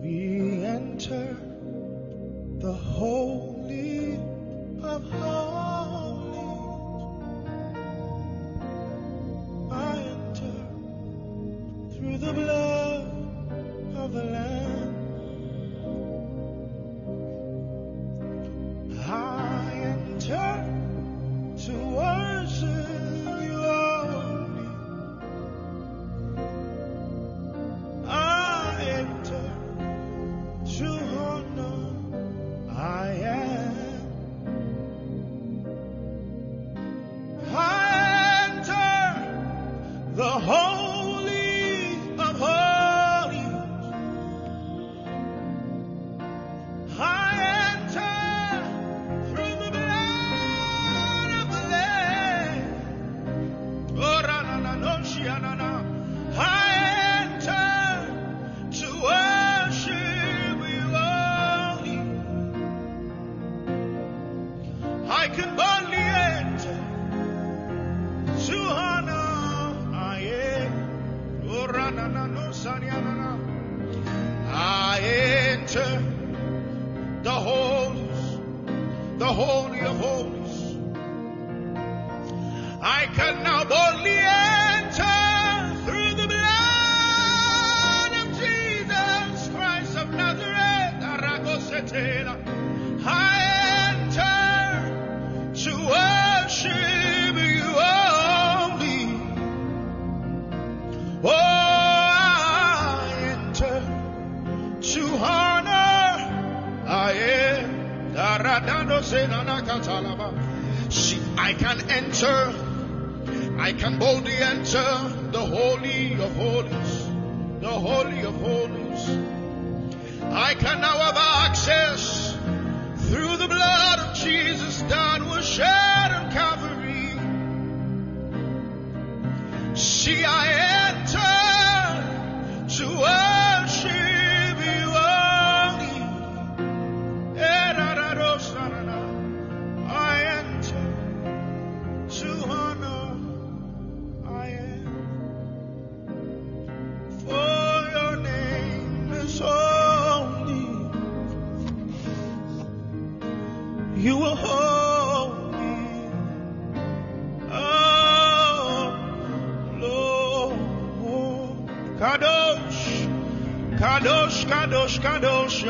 We enter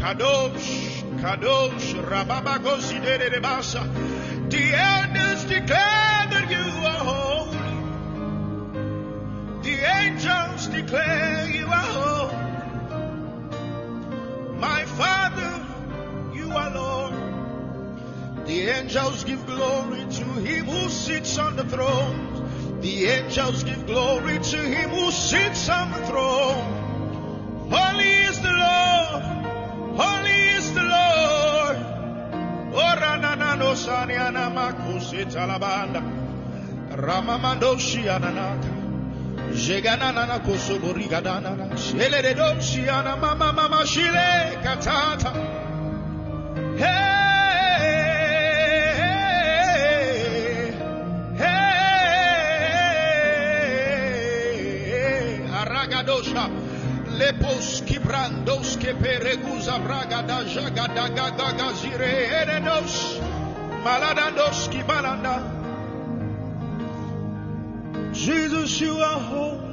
Kadosh, Kadosh, Rababagosi de Rebasa. The elders declare that you are holy. The angels declare you are holy. My Father, you are Lord. The angels give glory to him who sits on the throne. The angels give glory to him who sits on the throne. Holy is the Lord. Holy is the Lord. Ora na na no saniana makusita labanda. Ramamando shiananaka. Jeganana na kosoborigadana. Shele de doshiana mama mama shile katata. Hey, hey, Aragadosha, Lepos Kibrandos que pereguza braga da jaga da gaga gazire erenos, Maladandos Kibalanda. Jesus, you are holy.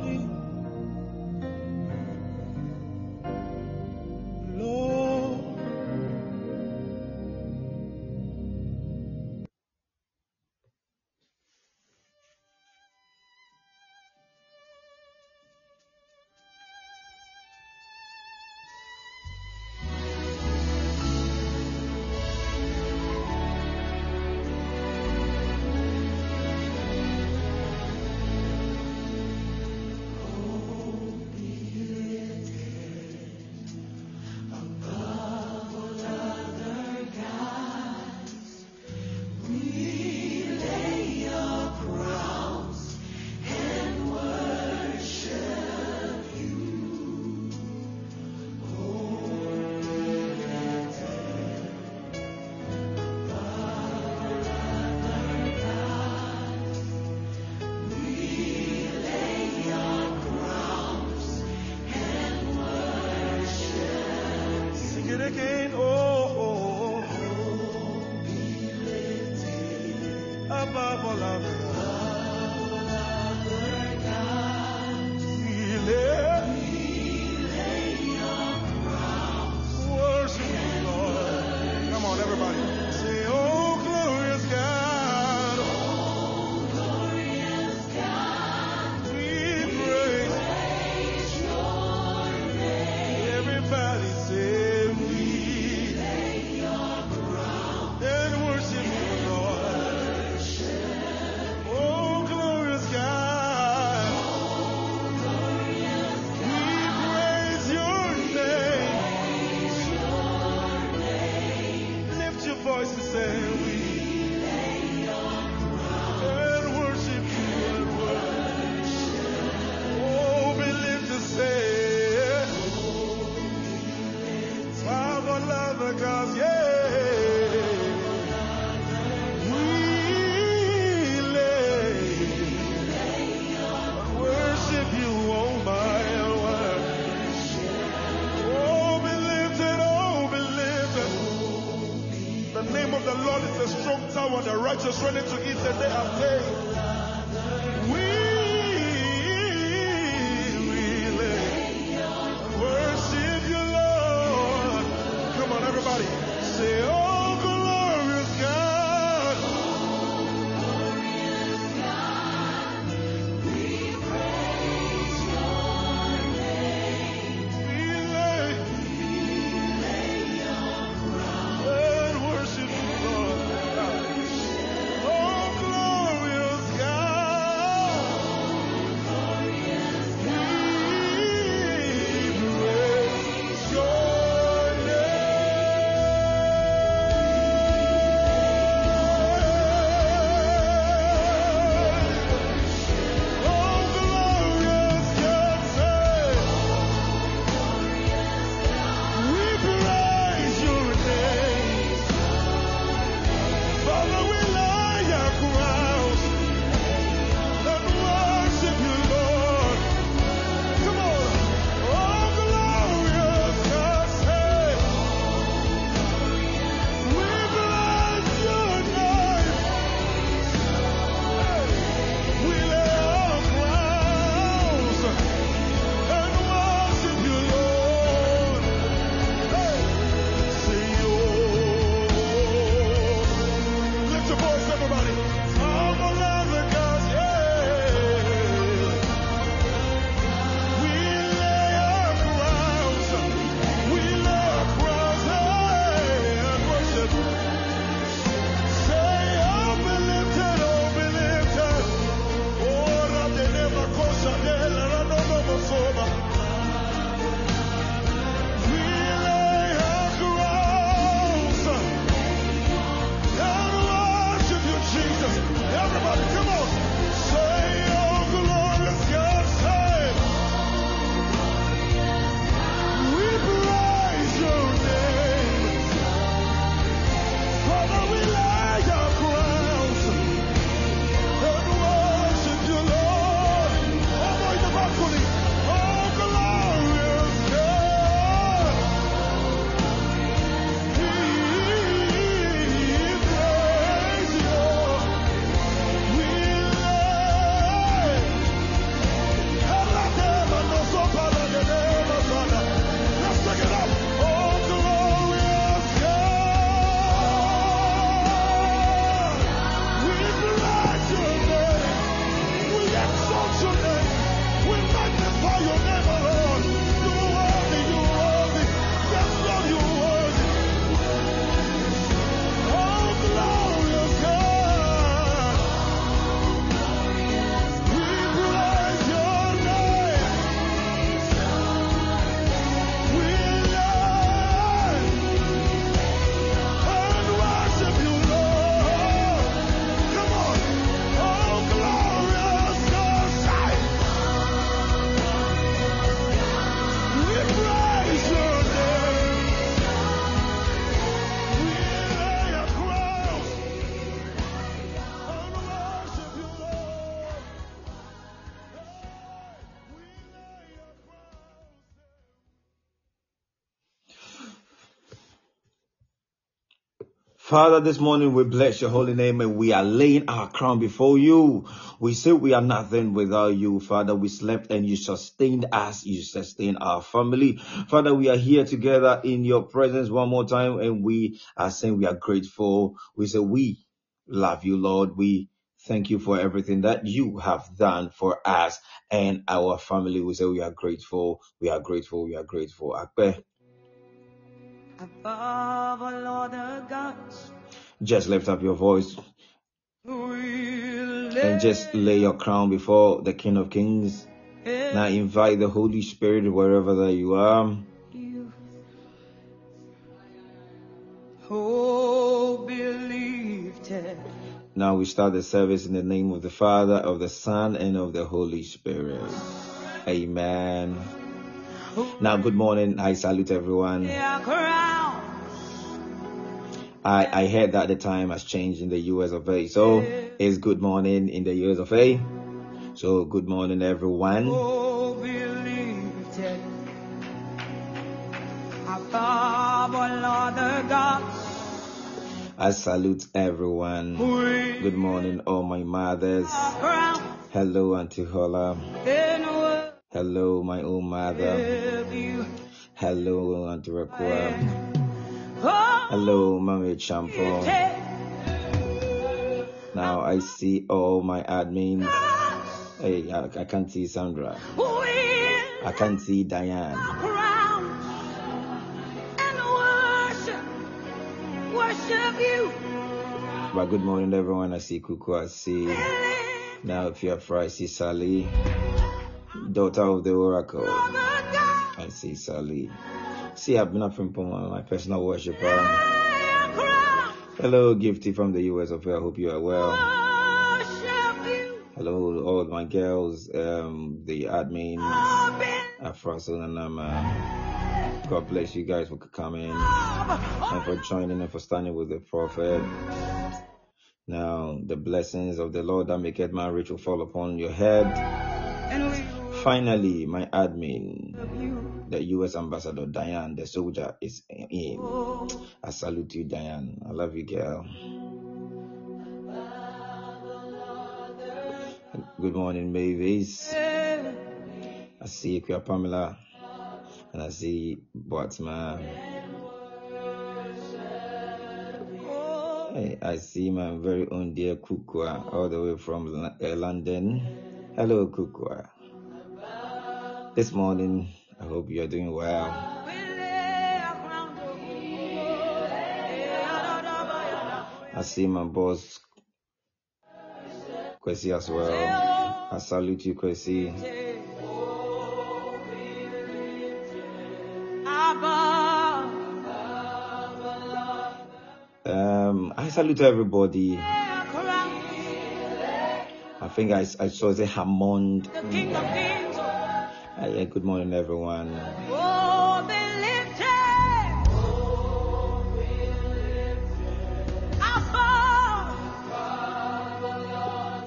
Father, this morning we bless your holy name and we are laying our crown before you. We say we are nothing without you. Father, we slept and you sustained us. You sustained our family. Father, we are here together in your presence one more time and we are saying we are grateful. We say we love you, Lord. We thank you for everything that you have done for us and our family. We say we are grateful. We are grateful. We are grateful. Above all other gods. Just lift up your voice and just lay your crown before the King of Kings. Now invite the Holy Spirit wherever that you are. Now we start the service in the name of the Father, of the Son, and of the Holy Spirit. Amen. Now, good morning. I salute everyone. I, I heard that the time has changed in the US of A. So it's good morning in the US of A. So good morning, everyone. I salute everyone. Good morning, all my mothers. Hello, Auntie Hola. Hello, my own mother. Hello, Auntie Rakua. Hello, Mami Champo. Now I see all my admins. Hey, I, I can't see Sandra. I can't see Diane. But good morning, everyone. I see Kuku. I see now if you're I see Sally daughter of the oracle. I see Sally. See, I've been up from my personal worshiper. Hello, Gifty from the US of I hope you are well. Hello, all my girls, um, the admin, Afrason and Nama. God bless you guys for coming and for joining and for standing with the prophet. Now, the blessings of the Lord that make it man rich will fall upon your head. Finally, my admin, the US Ambassador Diane, the soldier, is in. I salute you, Diane. I love you, girl. Good morning, Mavis. I see you, Pamela. And I see Botsman. Hey, I see my very own dear Kukwa all the way from uh, London. Hello, Kukwa this morning. I hope you are doing well. I see my boss, Kwesi, as well. I salute you, Kwesi. Um, I salute everybody. I think I, I saw the Hammond. Hi, good morning, everyone. Oh,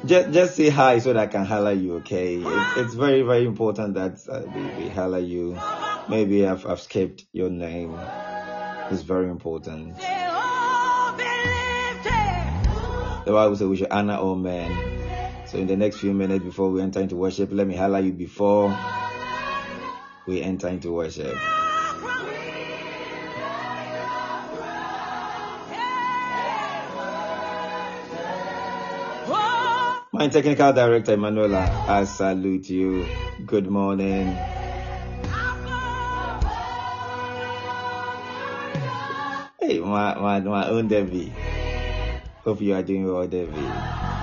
just, just say hi so that I can holler you, okay? It, it's very, very important that uh, we, we holler you. Maybe I've, I've skipped your name. It's very important. The Bible says we should honor all men. So in the next few minutes before we enter into worship, let me holler you before we enter into worship. My technical director, Emanuela, I salute you. Good morning. Hey, my, my, my own Debbie. Hope you are doing well, Debbie.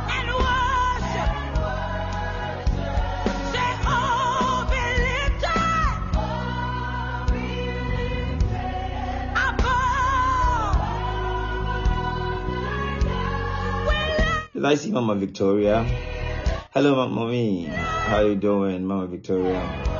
I see Mama Victoria? Hello, Mommy. How you doing, Mama Victoria?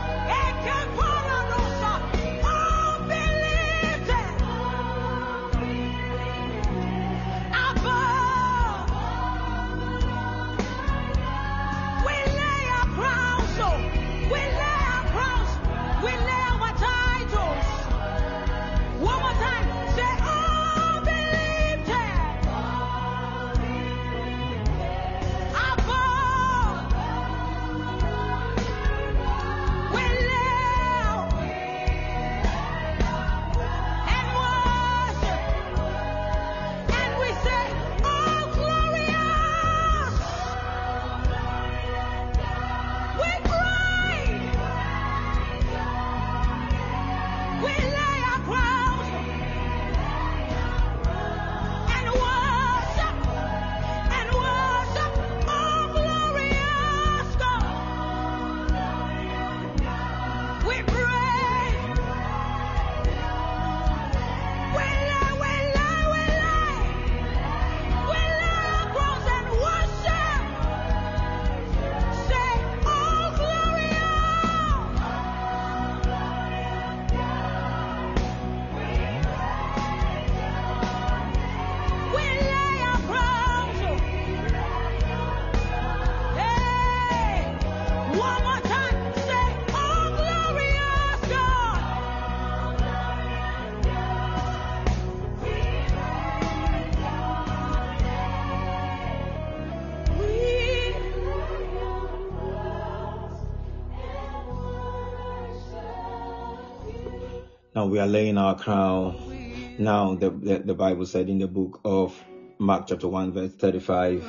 We are laying our crown. Now the, the, the Bible said in the book of Mark chapter 1 verse 35.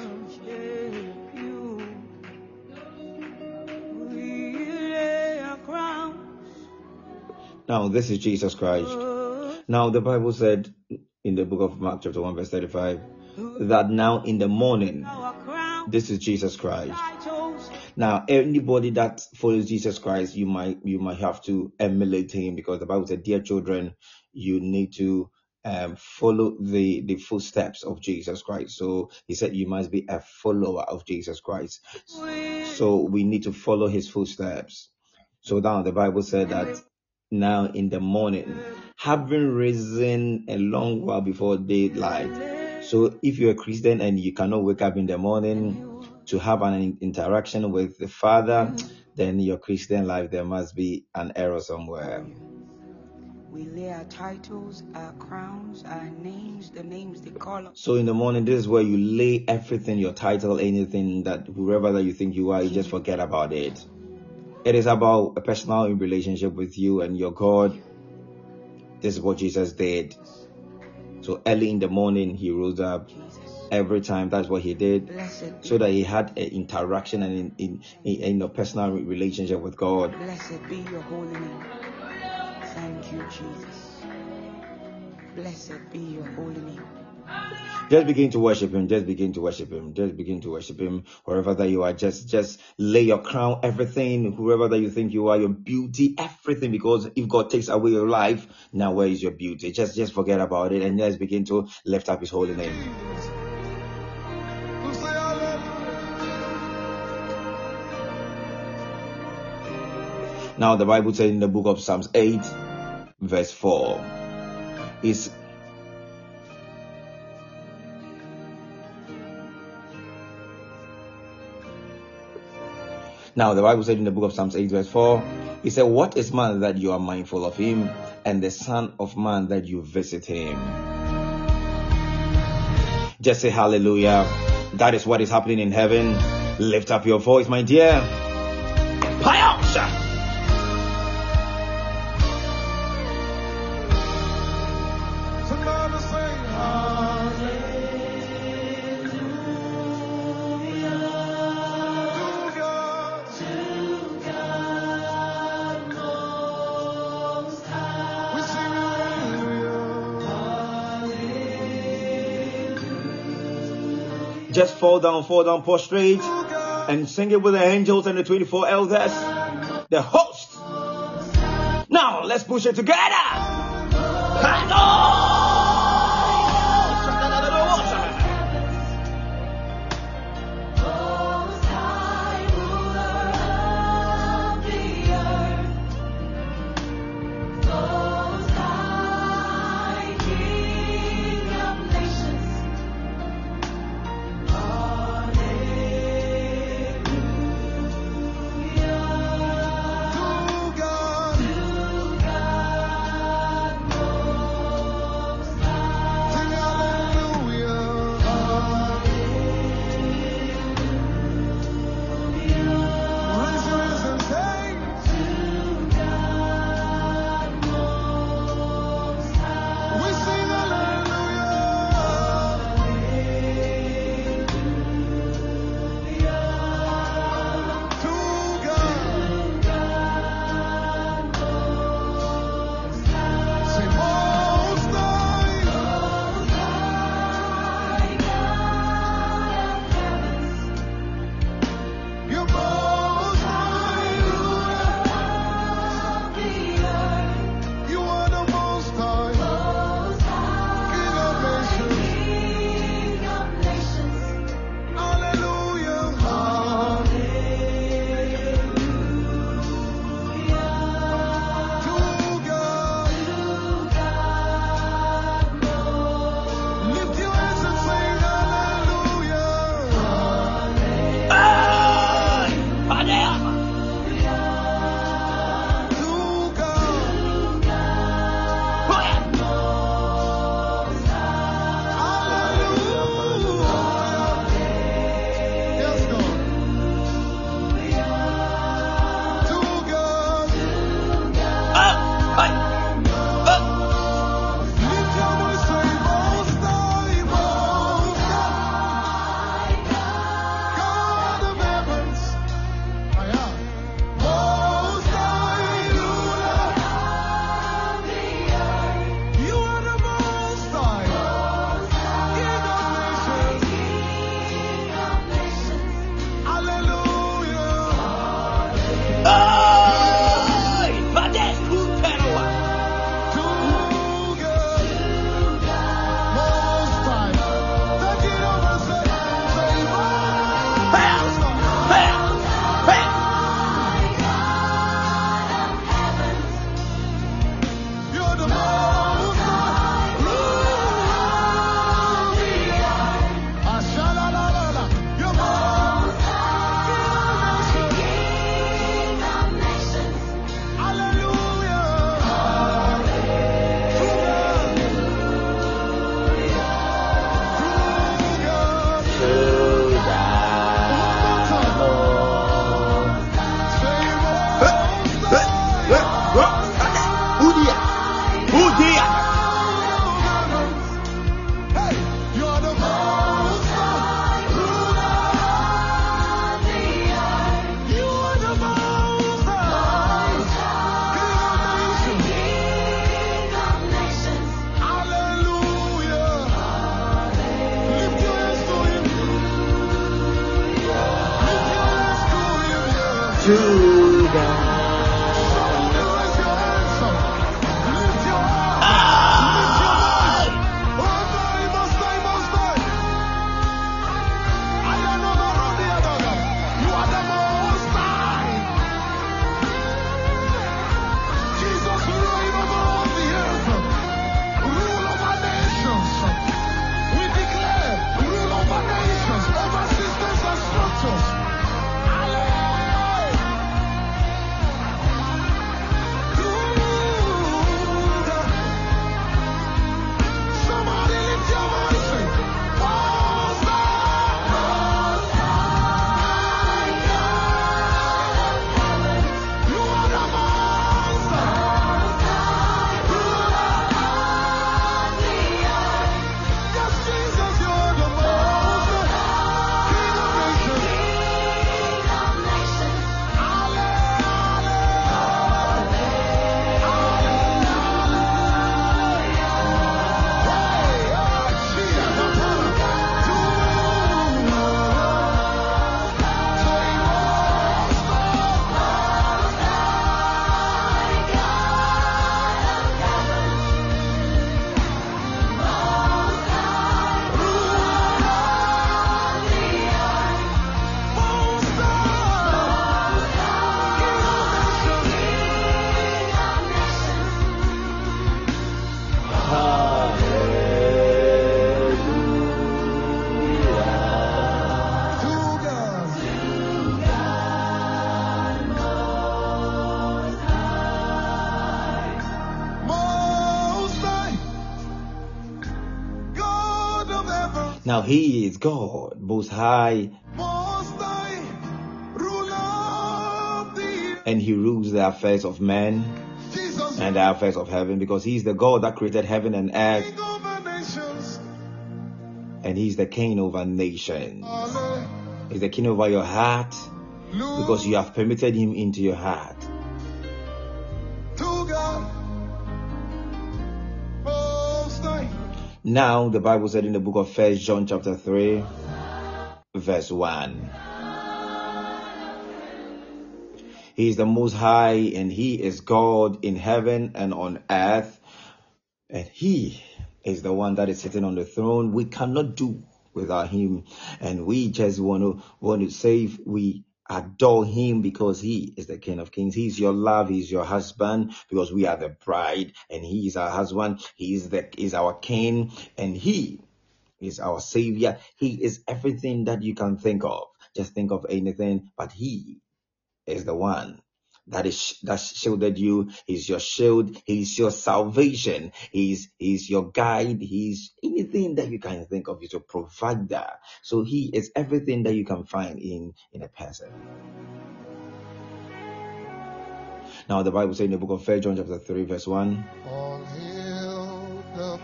Now this is Jesus Christ. Now the Bible said in the book of Mark chapter 1 verse 35 that now in the morning this is Jesus Christ. Now, anybody that follows Jesus Christ, you might you might have to emulate him because the Bible said, "Dear children, you need to um, follow the the footsteps of Jesus Christ." So he said, "You must be a follower of Jesus Christ." So we need to follow his footsteps. So now the Bible said that now in the morning, having risen a long while before daylight. So if you're a Christian and you cannot wake up in the morning to have an interaction with the Father, mm-hmm. then your Christian life, there must be an error somewhere. We lay our titles, our crowns, our names, the names they call us. So in the morning, this is where you lay everything, your title, anything that whoever that you think you are, you just forget about it. It is about a personal relationship with you and your God. This is what Jesus did. So early in the morning, he rose up every time. That's what he did, so that he had an interaction and in, in, in, in a personal relationship with God. Blessed be your holy name. Thank you, Jesus. Blessed be your holy name. Just begin to worship him. Just begin to worship him. Just begin to worship him wherever that you are. Just, just lay your crown, everything, whoever that you think you are, your beauty, everything. Because if God takes away your life, now where is your beauty? Just, just forget about it and just begin to lift up His holy name. Now the Bible says in the book of Psalms 8, verse 4, is Now the Bible said in the book of Psalms 8, verse 4, he said, What is man that you are mindful of him, and the Son of Man that you visit him? Just say hallelujah. That is what is happening in heaven. Lift up your voice, my dear. Fall down, fall down, prostrate, and sing it with the angels and the 24 elders, the host. Now, let's push it together. heaven, Now he is God, most high, and he rules the affairs of men and the affairs of heaven because he's the God that created heaven and earth, and he's the king over nations. He's the king over your heart because you have permitted him into your heart. Now the Bible said in the book of First John chapter 3 verse 1 He is the most high and he is God in heaven and on earth. And he is the one that is sitting on the throne. We cannot do without him. And we just want to want to say we adore him because he is the king of kings. He's your love. He's your husband because we are the bride and he is our husband. He is the is our king and he is our savior. He is everything that you can think of. Just think of anything but he is the one that is that shielded you. He's your shield. He's your salvation. He's he's your guide. He's anything that you can think of. He's your provider. So he is everything that you can find in in a person. Now the Bible says in the book of First John chapter three verse one. All hail the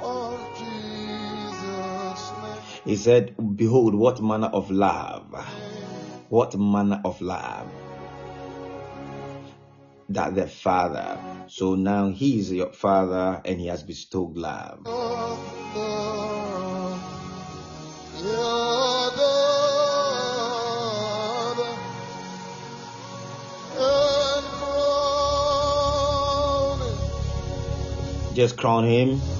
of Jesus' He said, "Behold, what manner of love." What manner of love that the father. So now he is your father and he has bestowed love. Just crown him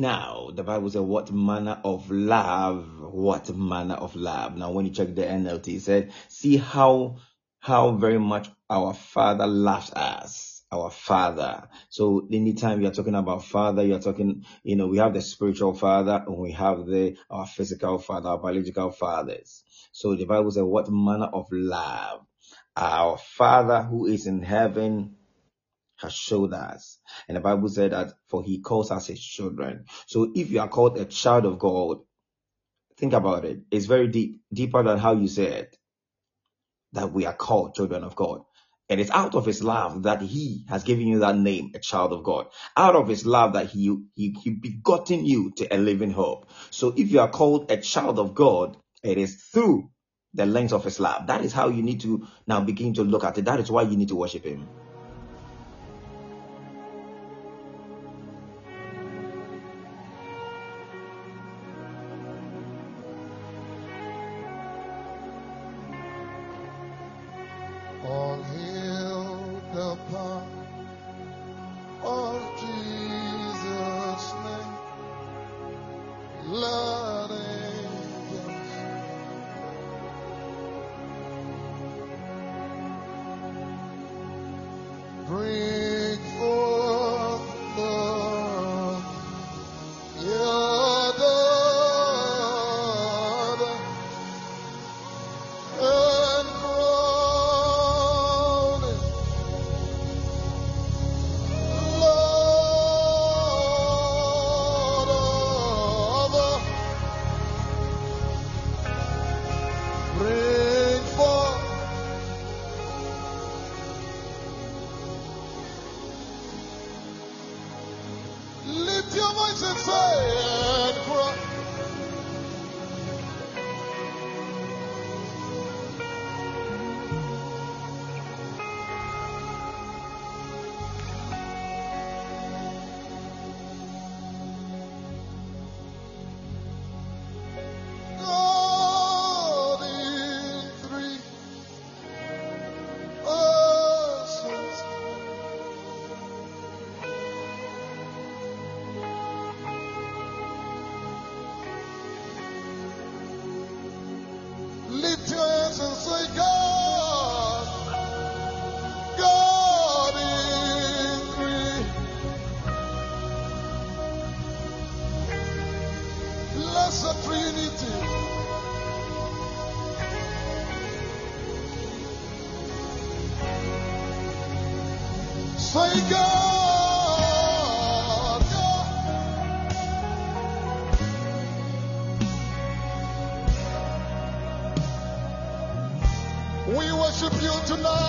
now the bible said, what manner of love what manner of love. Now when you check the nlt it said see how how very much our father loves us our father. So anytime you're talking about father you're talking you know we have the spiritual father and we have the our physical father our biological fathers. So the bible says what manner of love our father who is in heaven has showed us. And the Bible said that for he calls us his children. So if you are called a child of God, think about it. It's very deep, deeper than how you said. That we are called children of God. And it's out of his love that he has given you that name, a child of God. Out of his love that he, he, he begotten you to a living hope. So if you are called a child of God, it is through the lens of his love. That is how you need to now begin to look at it. That is why you need to worship him. tonight.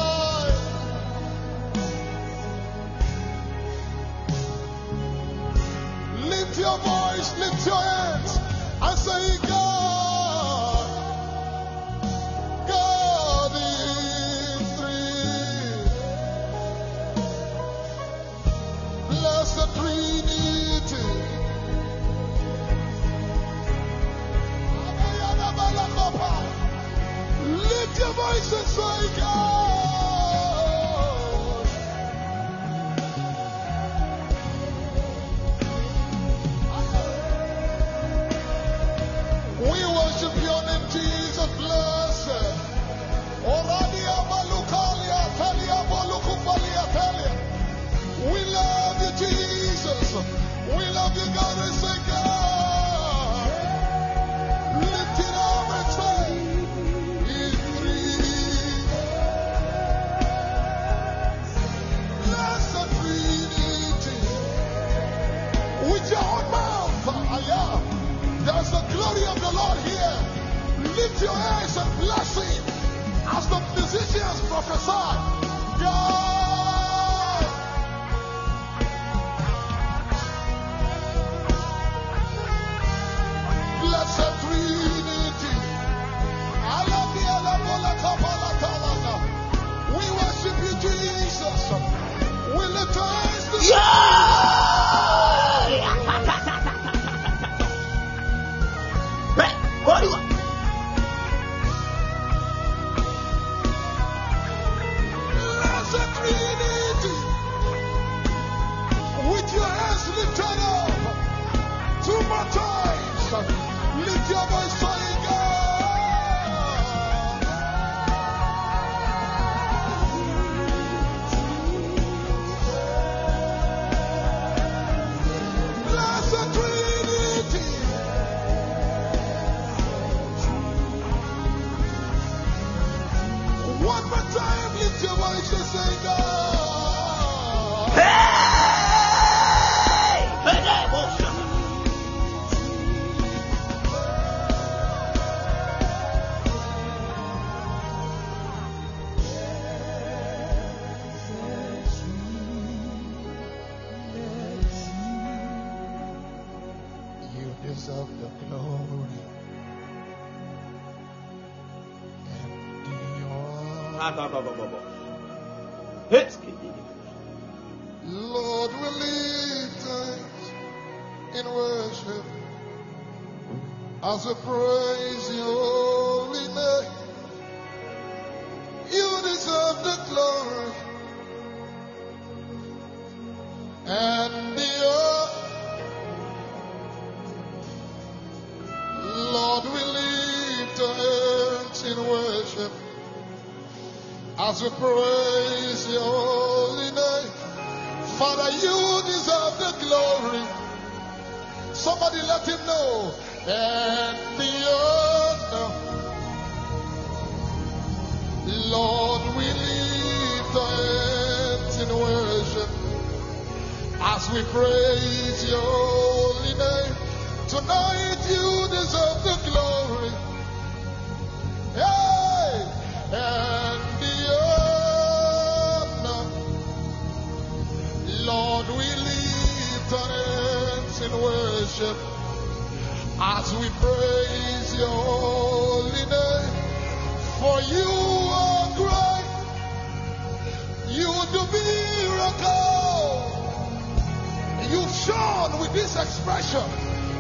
this expression.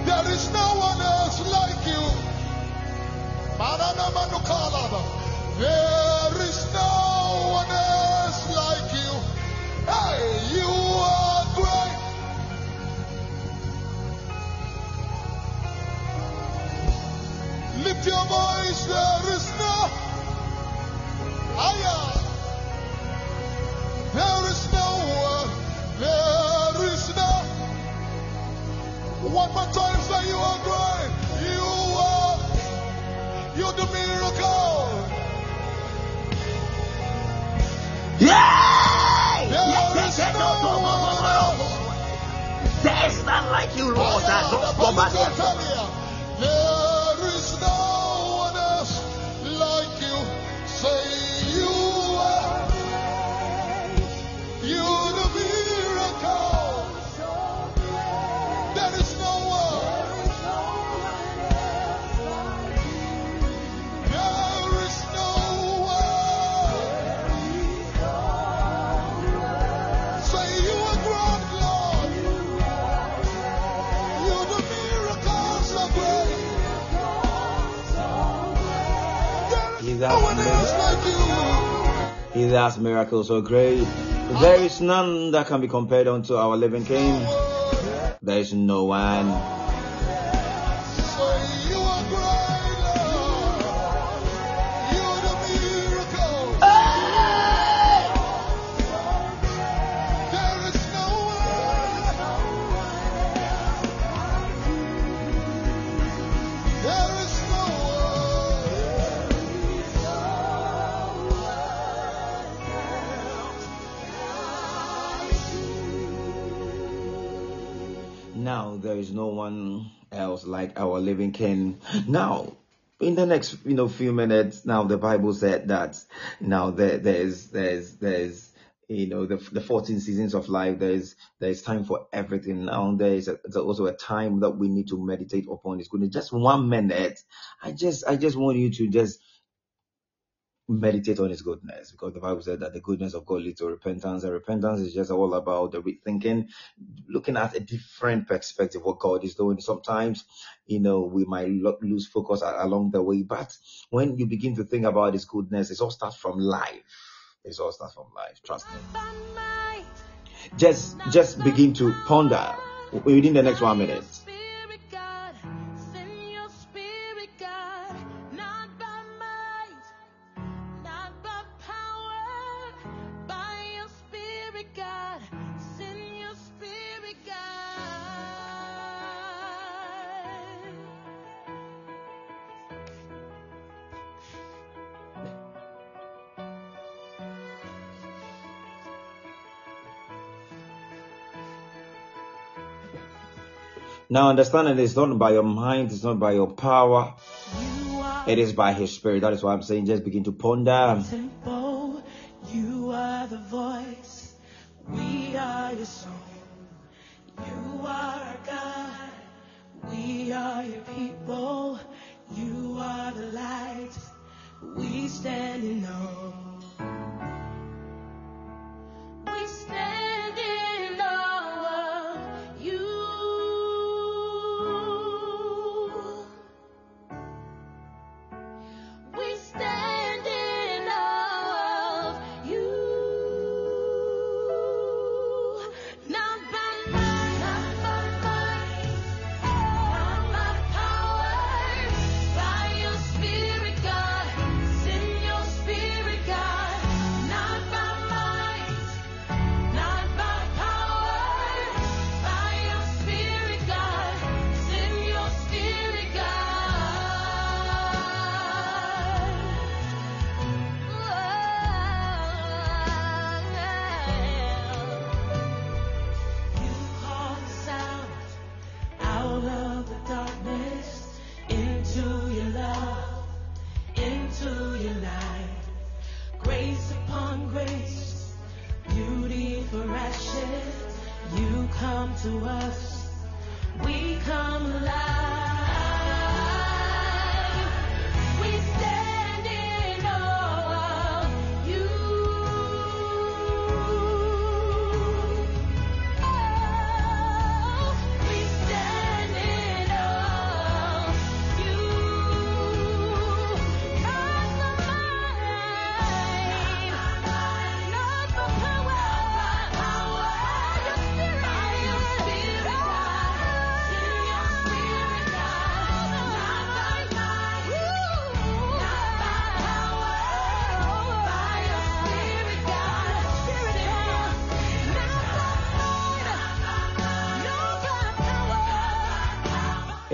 There is no one else like you. There is no one else like you. Hey, you are great. Lift your voice. There is no. Higher. There is no. One more time, say you are great. You are, you're the miracle. Yeah! There, there is, no no, no, no, There is none like you, Lord. I don't He miracles so great. There is none that can be compared unto our living King. There is no one. King. Now, in the next you know few minutes, now the Bible said that now there there's there's there's you know the the 14 seasons of life. There's there's time for everything. Now there is a, also a time that we need to meditate upon His goodness. Just one minute. I just I just want you to just meditate on his goodness because the Bible said that the goodness of God leads to repentance and repentance is just all about the rethinking looking at a different perspective what God is doing. Sometimes you know we might lo- lose focus a- along the way but when you begin to think about his goodness it all starts from life. It all starts from life trust me. Just just begin to ponder. Within the next one minute now understand that it's not by your mind it's not by your power. It is by his spirit. That is why i'm saying just begin to ponder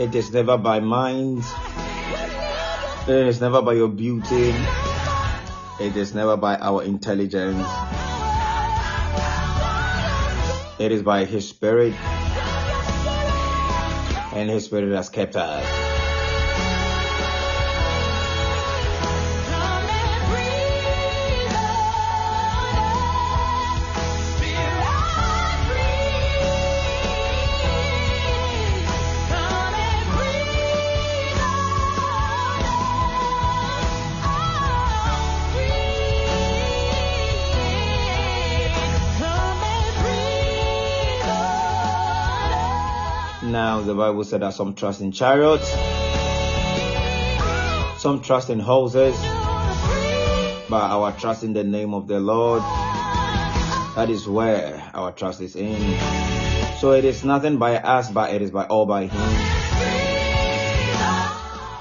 it is never by mind. It is never by your beauty. It is never by our intelligence. It is by his spirit. And His Spirit has kept us. The Bible said that some trust in chariots, some trust in horses, but our trust in the name of the Lord, that is where our trust is in. So it is nothing by us, but it is by all by Him.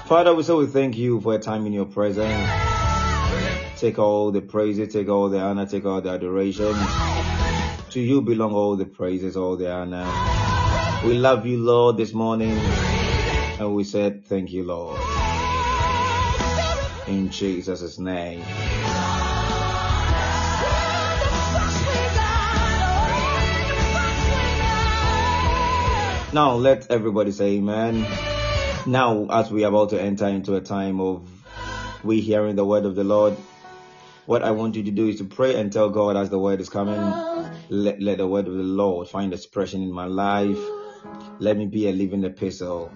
Father, we say we thank you for a time in your presence. Take all the praises, take all the honor, take all the adoration. To you belong all the praises, all the honor. We love you, Lord, this morning. And we said, Thank you, Lord. In Jesus' name. Now let everybody say amen. Now, as we are about to enter into a time of we hearing the word of the Lord, what I want you to do is to pray and tell God as the word is coming. Let, let the word of the Lord find expression in my life. Let me be a living epistle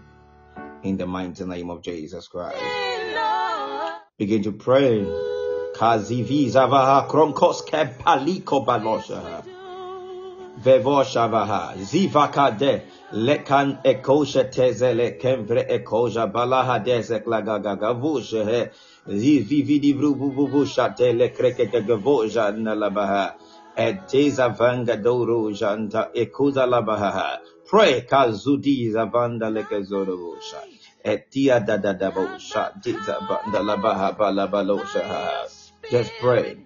in the mighty name of Jesus Christ. Begin to pray. Lekan ekosha tezele kemvre ekosha balaha desek lagagaga vushe he. Zivividi vruvuvu shate le krekete gavoja nalabaha vanga labaha pray kazudi zavanda lekezorosha etia da da da bosha tiza banda labaha balabalosha just pray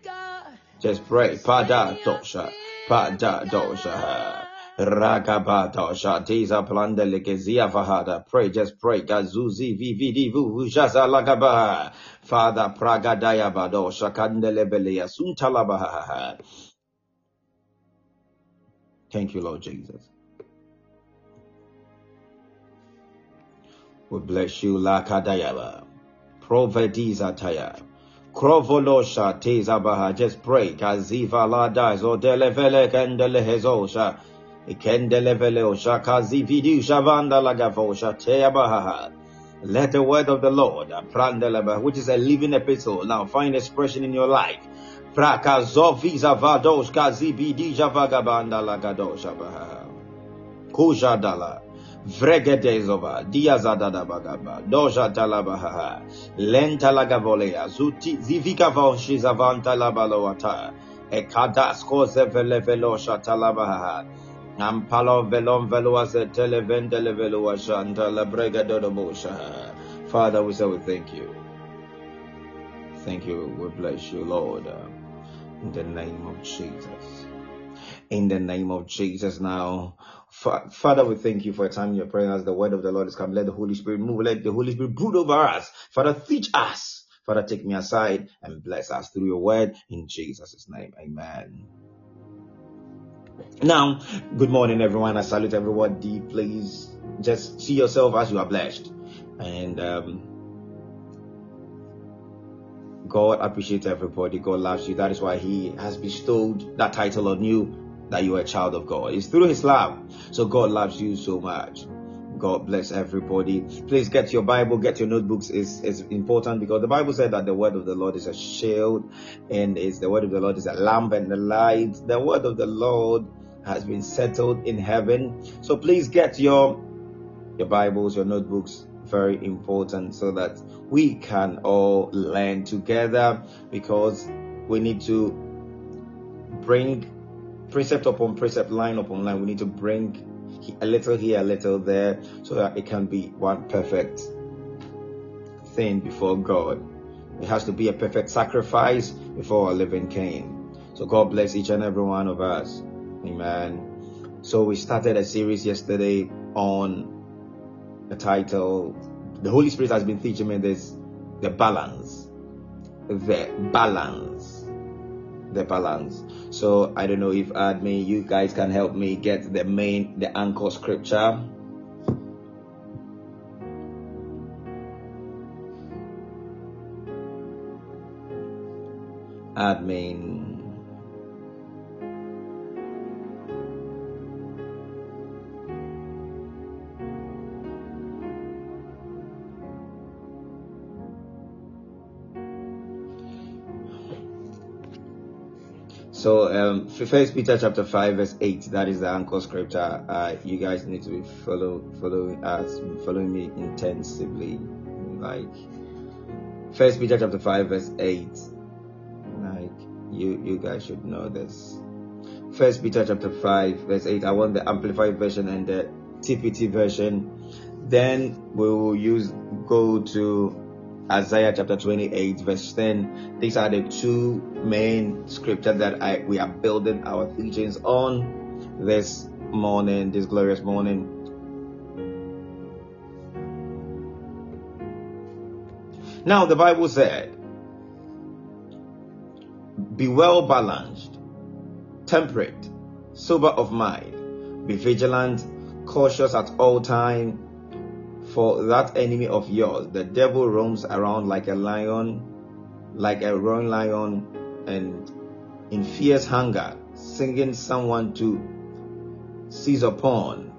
just pray. Pada dosha. Pada dosha. Ragaba dosha. Tiza planda lekezia vahada. Pray, just pray. Gazuzi vividi vu jaza lagaba. Father pragadaya badosha kandelebelea suntalabaha. Thank you, Lord Jesus. We bless you, Lakadayaba. Provediza taya. Krovolosha tezabaha. Just pray. Kaziva la dies or delevele kendele hezosha. Ikendelevele osha kazividu shavanda lagavosha teabaha. Let the word of the Lord, uh, prandeleba, which is a living epistle, now find expression in your life. Prakazoviza vados kazibidi javagabanda lagadosha baha. Kujadala. Vregedezova, Diazadada Bagaba, Doja Talabaha, Lenta Lagavolea, Zuti Zivika Voshizavanta Labaloata, Ekadas Kose Velevelo Talabaha, Ampalo Velon Veluase Televende Levelua Shanta La Brega Dodobosha. Father, we say we thank you. Thank you. We bless you, Lord. In the name of Jesus. In the name of Jesus now. Fa- Father, we thank you for in your presence. The word of the Lord is come. Let the Holy Spirit move. Let the Holy Spirit brood over us. Father, teach us. Father, take me aside and bless us through your word in Jesus' name. Amen. Now, good morning, everyone. I salute everyone. Deep, please just see yourself as you are blessed. And um, God appreciates everybody. God loves you. That is why He has bestowed that title on you that you are a child of God. It's through His love. So God loves you so much. God bless everybody. Please get your Bible, get your notebooks. is is important because the Bible said that the word of the Lord is a shield, and is the word of the Lord is a lamp and a light. The word of the Lord has been settled in heaven. So please get your your Bibles, your notebooks. Very important so that we can all learn together because we need to bring precept upon precept, line upon line. We need to bring a little here, a little there, so that it can be one perfect thing before God. It has to be a perfect sacrifice before our living King. So God bless each and every one of us. Amen. So we started a series yesterday on the title. The Holy Spirit has been teaching me this the balance. The balance the balance. So I don't know if admin, you guys can help me get the main, the anchor scripture. Admin. So, um, First Peter chapter five verse eight. That is the anchor scripture. Uh, you guys need to be follow following us, following me intensively. Like First Peter chapter five verse eight. Like you, you guys should know this. First Peter chapter five verse eight. I want the amplified version and the TPT version. Then we will use go to Isaiah chapter 28 verse 10. These are the two main scriptures that I, we are building our teachings on this morning, this glorious morning. Now the Bible said, be well balanced, temperate, sober of mind, be vigilant, cautious at all time, for that enemy of yours, the devil roams around like a lion, like a roaring lion, and in fierce hunger, singing someone to seize upon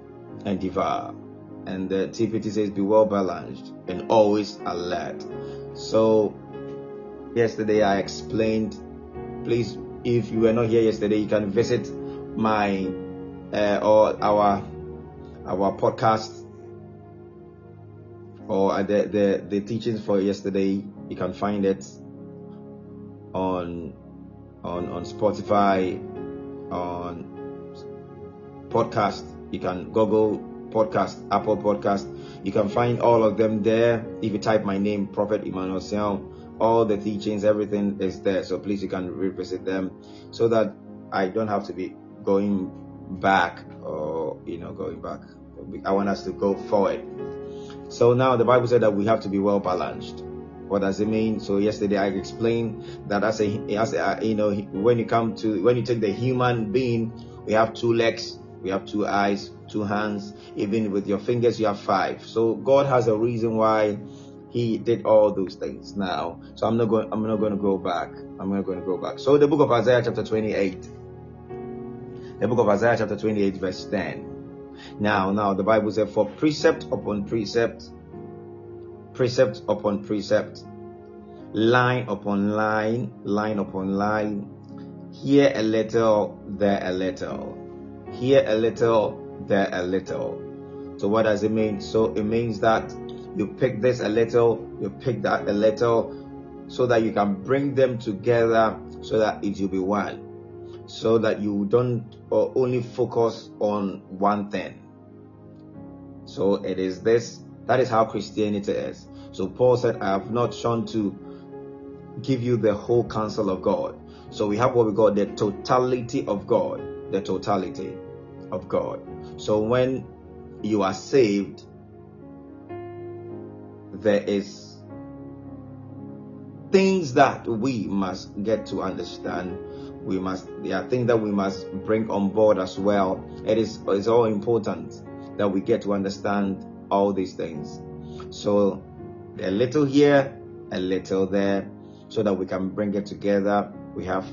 and devour. And the TPT says, be well balanced and always alert. So, yesterday I explained, please, if you were not here yesterday, you can visit my uh, or our our podcast or uh, the, the, the teachings for yesterday, you can find it on on on Spotify, on podcast. You can Google podcast, Apple podcast. You can find all of them there. If you type my name, Prophet Emmanuel all the teachings, everything is there. So please, you can revisit them so that I don't have to be going back or you know going back. I want us to go forward. So now the Bible said that we have to be well balanced. What does it mean? So yesterday I explained that as a, as a you know when you come to when you take the human being, we have two legs, we have two eyes, two hands. Even with your fingers, you have five. So God has a reason why He did all those things. Now, so I'm not going. I'm not going to go back. I'm not going to go back. So the book of Isaiah chapter 28. The book of Isaiah chapter 28 verse 10. Now, now the Bible says, for precept upon precept, precept upon precept, line upon line, line upon line, here a little, there a little, here a little, there a little. So what does it mean? So it means that you pick this a little, you pick that a little, so that you can bring them together so that it will be one so that you don't uh, only focus on one thing. So it is this, that is how Christianity is. So Paul said, I have not shown to give you the whole counsel of God. So we have what we call the totality of God, the totality of God. So when you are saved, there is things that we must get to understand we must there are things that we must bring on board as well. It is it's all important that we get to understand all these things. So a little here a little there so that we can bring it together. We have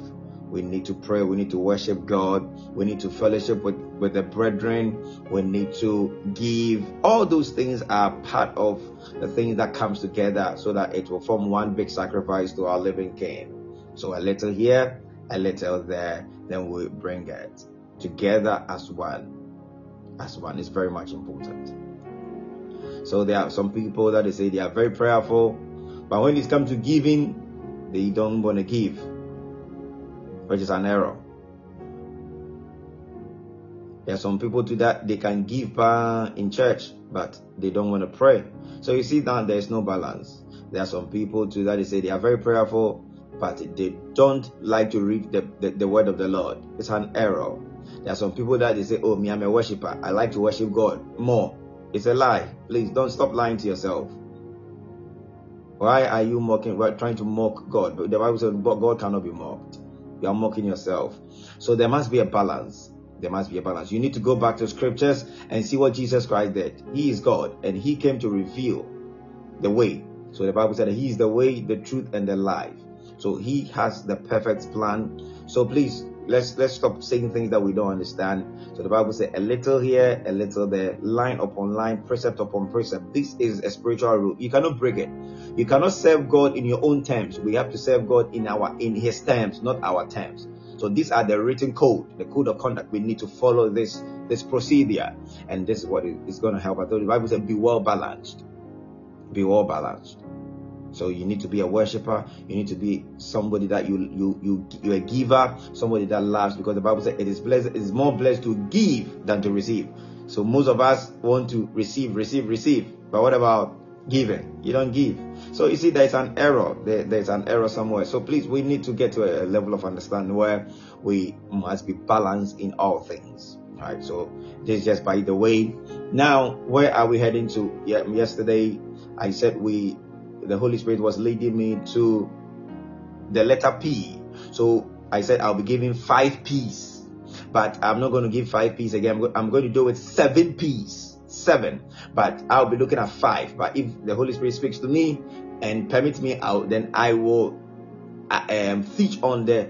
we need to pray we need to worship god we need to fellowship with with the brethren we need to give. All those things are part of the things that comes together so that it will form one big sacrifice to our living king. So a little here a little there, then we bring it together as one. As one is very much important. So there are some people that they say they are very prayerful, but when it comes to giving, they don't want to give, which is an error. There are some people to that they can give uh, in church, but they don't want to pray. So you see that there is no balance. There are some people to that they say they are very prayerful, but they don't like to read the, the, the word of the Lord. It's an error. There are some people that they say, Oh, me, I'm a worshiper. I like to worship God more. It's a lie. Please don't stop lying to yourself. Why are you mocking, trying to mock God? But the Bible says God cannot be mocked. You are mocking yourself. So there must be a balance. There must be a balance. You need to go back to scriptures and see what Jesus Christ did. He is God and He came to reveal the way. So the Bible said He is the way, the truth, and the life. So He has the perfect plan. So please let's let's stop saying things that we don't understand. So the Bible says a little here, a little there, line upon line, precept upon precept. This is a spiritual rule. You cannot break it. You cannot serve God in your own terms. We have to serve God in our in His terms, not our terms. So these are the written code, the code of conduct. We need to follow this this procedure, and this is what is going to help us. The Bible says, "Be well balanced." Be well balanced. So you need to be a worshiper. You need to be somebody that you you you you're a giver, somebody that loves, because the Bible says it is blessed, it is more blessed to give than to receive. So most of us want to receive, receive, receive. But what about giving? You don't give. So you see, there's an error. There, there's an error somewhere. So please, we need to get to a level of understanding where we must be balanced in all things. Right. So this is just by the way. Now, where are we heading to? Yeah, yesterday I said we the Holy Spirit was leading me to the letter P. So I said I'll be giving five P's, but I'm not going to give five P's again. I'm going to do it seven P's, seven, but I'll be looking at five. But if the Holy Spirit speaks to me and permits me out, then I will um, teach on the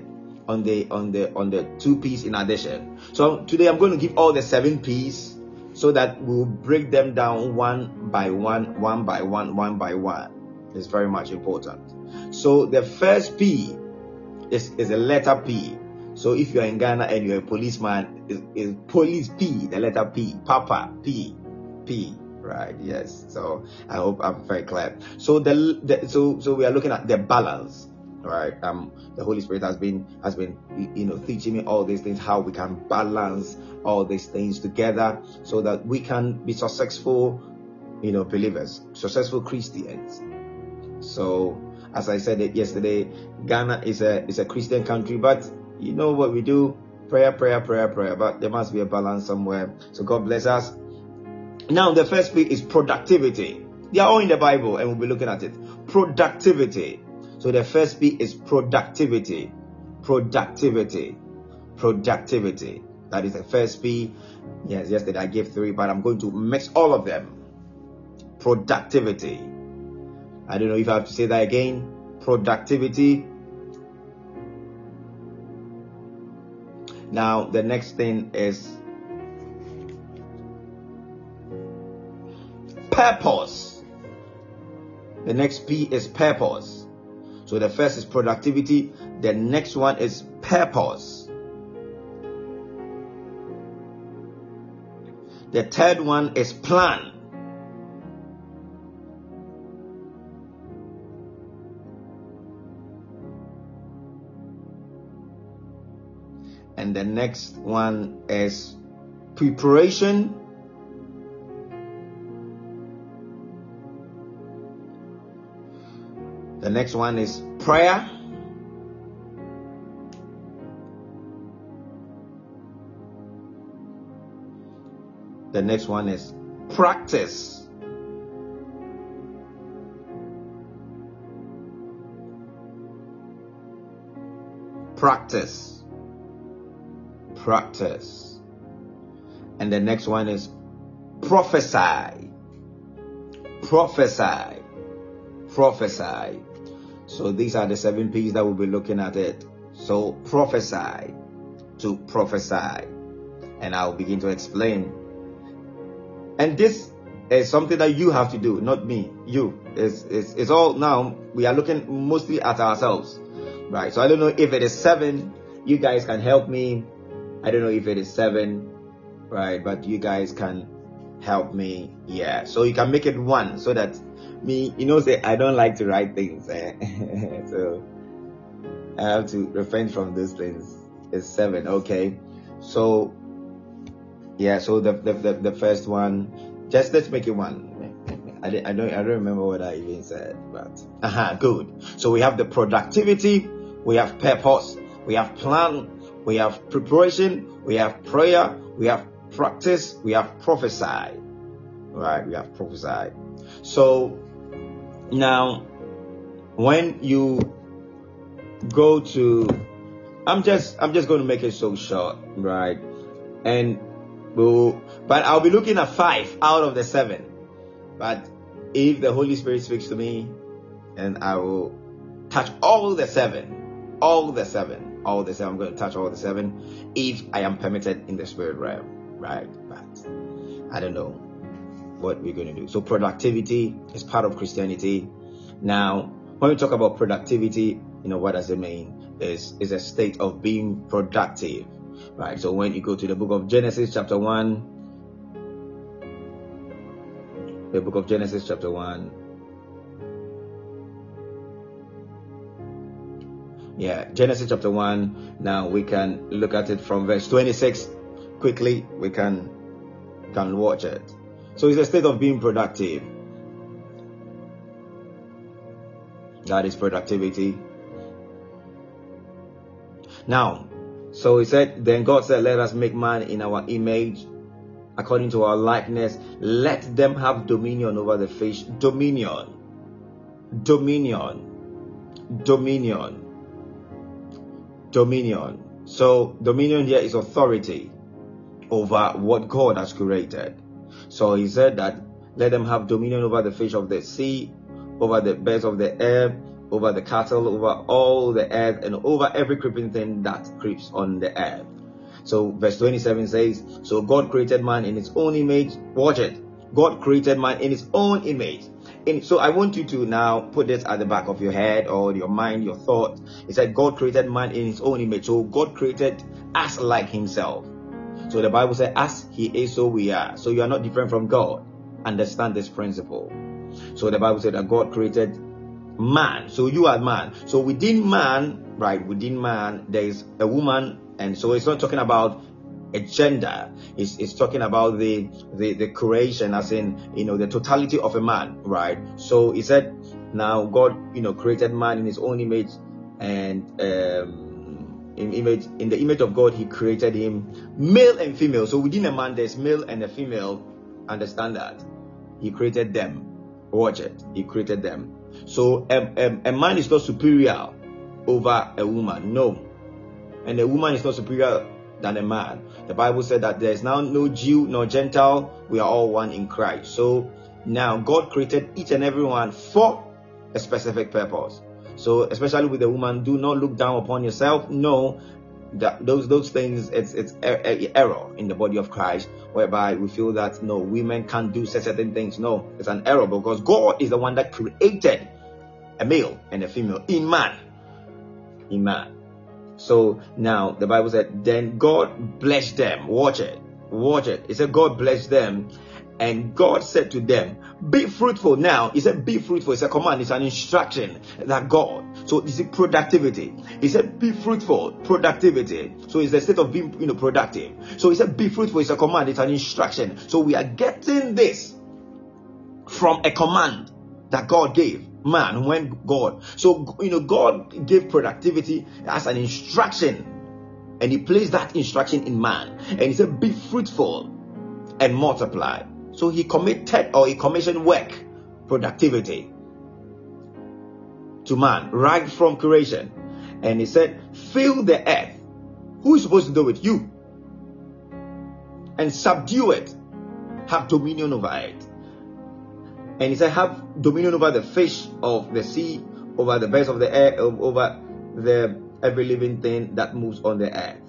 on the on the on the two P's in addition. So today I'm going to give all the seven P's so that we'll break them down one by one, one by one, one by one is very much important. So the first P is, is a letter P. So if you are in Ghana and you're a policeman, is, is police P, the letter P, Papa P, P, right? Yes. So I hope I'm very clear. So the, the so so we are looking at the balance, right? Um, the Holy Spirit has been has been you know teaching me all these things, how we can balance all these things together, so that we can be successful, you know, believers, successful Christians so, as I said it yesterday, Ghana is a is a Christian country, but you know what we do? Prayer, prayer, prayer, prayer. But there must be a balance somewhere. So God bless us. Now, the first bit is productivity. They are all in the Bible, and we'll be looking at it. Productivity. So the first bit is productivity. Productivity. Productivity. That is the first P. Yes, yesterday I gave three, but I'm going to mix all of them. Productivity. I don't know if I have to say that again. Productivity. Now, the next thing is purpose. The next P is purpose. So the first is productivity, the next one is purpose. The third one is plan. And the next one is preparation. The next one is prayer. The next one is practice. Practice practice. And the next one is prophesy. Prophesy. Prophesy. So these are the seven P's that we'll be looking at it. So prophesy to prophesy. And I'll begin to explain. And this is something that you have to do, not me. You. It's, it's, it's all now. We are looking mostly at ourselves. Right. So I don't know if it is seven. You guys can help me I don't know if it is seven, right? But you guys can help me. Yeah. So you can make it one so that me, you know, say I don't like to write things. Eh? so I have to refrain from those things. It's seven. Okay. So yeah. So the the, the, the first one, just let's make it one. I, I don't I don't remember what I even said, but aha, uh-huh, good. So we have the productivity, we have purpose, we have plan, we have preparation, we have prayer, we have practice, we have prophesy. Right, we have prophesy. So now when you go to I'm just I'm just going to make it so short, right? And we'll, but I'll be looking at five out of the seven. But if the Holy Spirit speaks to me, and I will touch all the seven, all the seven, all the seven. I'm going to touch all the seven if I am permitted in the spirit realm, right? But I don't know what we're going to do. So productivity is part of Christianity. Now, when we talk about productivity, you know, what does it mean? Is is a state of being productive, right? So when you go to the book of Genesis, chapter one, the book of Genesis, chapter one. Yeah, Genesis chapter 1. Now we can look at it from verse 26 quickly. We can can watch it. So it's a state of being productive. That is productivity. Now, so he said, then God said, Let us make man in our image, according to our likeness. Let them have dominion over the fish. Dominion. Dominion. Dominion. Dominion. So, dominion here is authority over what God has created. So he said that let them have dominion over the fish of the sea, over the birds of the air, over the cattle, over all the earth, and over every creeping thing that creeps on the earth. So verse 27 says, So God created man in his own image. Watch it. God created man in his own image. And so I want you to now put this at the back of your head or your mind, your thought. He said God created man in his own image. So God created us like himself. So the Bible says, as he is, so we are. So you are not different from God. Understand this principle. So the Bible said that God created man. So you are man. So within man, right, within man, there is a woman. And so it's not talking about a gender. It's, it's talking about the, the, the creation as in, you know, the totality of a man, right? So he said, now God, you know, created man in his own image and, um, in image in the image of God he created him male and female. So within a man there's male and a female. Understand that? He created them. Watch it. He created them. So a, a, a man is not superior over a woman. No. And a woman is not superior than a man the bible said that there is now no jew nor gentile we are all one in christ so now god created each and every one for a specific purpose so, especially with a woman, do not look down upon yourself. No, that those those things it's it's er, er, error in the body of Christ, whereby we feel that no women can't do certain things. No, it's an error because God is the one that created a male and a female in man. In man. So now the Bible said, then God blessed them. Watch it. Watch it. It said God blessed them and God said to them, Be fruitful. Now, He said, Be fruitful. It's a command, it's an instruction that God. So, this is productivity. He said, Be fruitful. Productivity. So, it's the state of being you know, productive. So, He said, Be fruitful. It's a command, it's an instruction. So, we are getting this from a command that God gave man when God. So, you know, God gave productivity as an instruction. And He placed that instruction in man. And He said, Be fruitful and multiply. So he committed or he commissioned work, productivity to man right from creation. And he said, Fill the earth. Who is supposed to do it? You. And subdue it. Have dominion over it. And he said, Have dominion over the fish of the sea, over the birds of the air, over the every living thing that moves on the earth.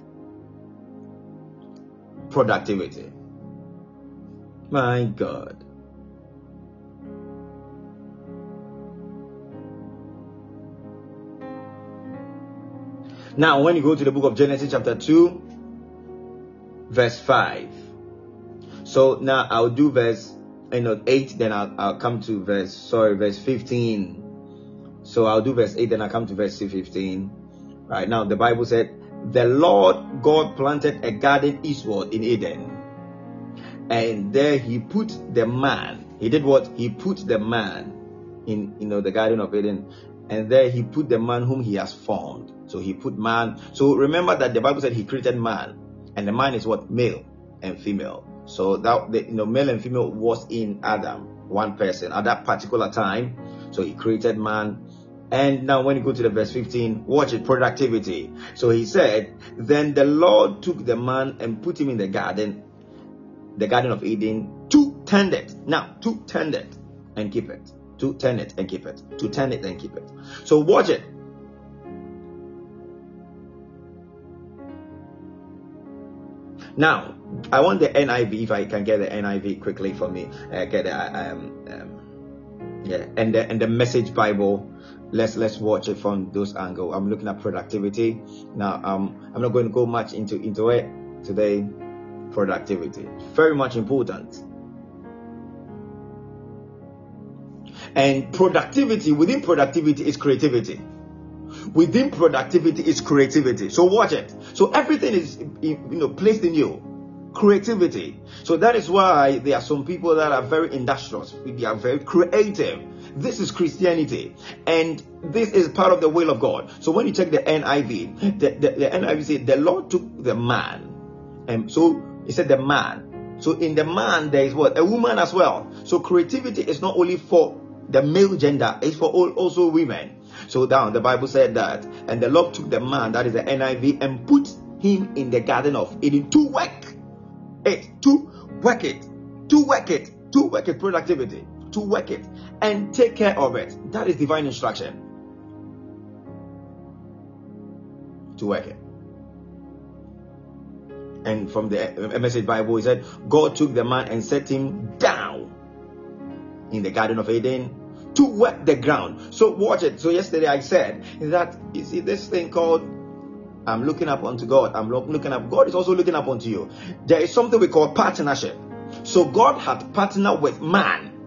Productivity. My God. Now, when you go to the book of Genesis, chapter 2, verse 5. So now I'll do verse you know 8, then I'll, I'll come to verse sorry, verse 15. So I'll do verse 8, then I'll come to verse 15. Right now, the Bible said, The Lord God planted a garden eastward in Eden and there he put the man. He did what? He put the man in you know the Garden of Eden, and there he put the man whom he has formed. So he put man. So remember that the Bible said he created man, and the man is what male and female. So that the you know male and female was in Adam, one person at that particular time. So he created man. And now, when you go to the verse 15, watch it productivity. So he said, Then the Lord took the man and put him in the garden the Garden of Eden to tend it. Now, to tend it and keep it. to tend it and keep it, to tend it and keep it. So watch it. Now, I want the NIV if I can get the NIV quickly for me. Uh, get the um, um, yeah, and the and the Message Bible. Let's let's watch it from those angle. I'm looking at productivity. Now, um, I'm not going to go much into into it today. Productivity, very much important. And productivity within productivity is creativity within productivity is creativity. So watch it. So everything is you know placed in you. Creativity. So that is why there are some people that are very industrious. They are very creative. This is Christianity, and this is part of the will of God. So when you check the NIV, the, the, the NIV said the Lord took the man, and so he said the man. So in the man there is what a woman as well. So creativity is not only for the male gender; it's for all, also women. So down the Bible said that, and the Lord took the man, that is the NIV, and put him in the garden of Eden to work it, to work it, to work it, to work it, productivity, to work it, and take care of it. That is divine instruction. To work it. And from the message Bible, he said, God took the man and set him down in the Garden of Eden to work the ground. So watch it. So yesterday I said that you see this thing called I'm looking up unto God. I'm looking up. God is also looking up unto you. There is something we call partnership. So God had partnered with man.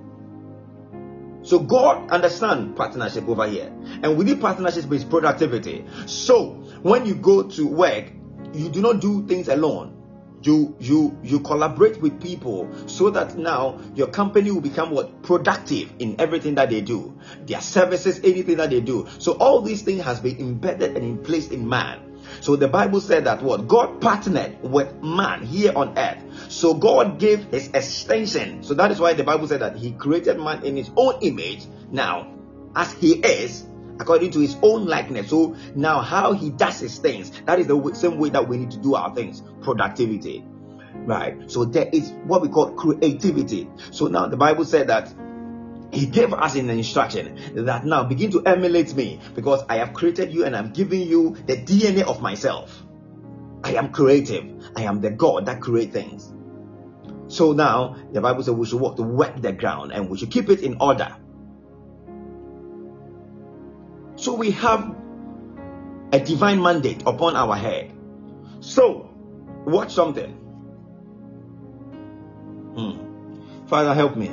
So God understand partnership over here. And within partnership is productivity. So when you go to work, you do not do things alone you you you collaborate with people so that now your company will become what? Productive in everything that they do. Their services anything that they do. So all these things has been embedded and in place in man. So the bible said that what? God partnered with man here on earth. So god gave his extension. So that is why the bible said that he created man in his own image. Now as he is according to his own likeness. So now, how he does his things, that is the same way that we need to do our things productivity. Right. So there is what we call creativity. So now the Bible said that he gave us an instruction that now begin to emulate me because I have created you and I'm giving you the DNA of myself. I am creative. I am the God that create things. So now the Bible says we should work to work the ground and we should keep it in order. So we have a divine mandate upon our head. So, watch something. Hmm. Father, help me.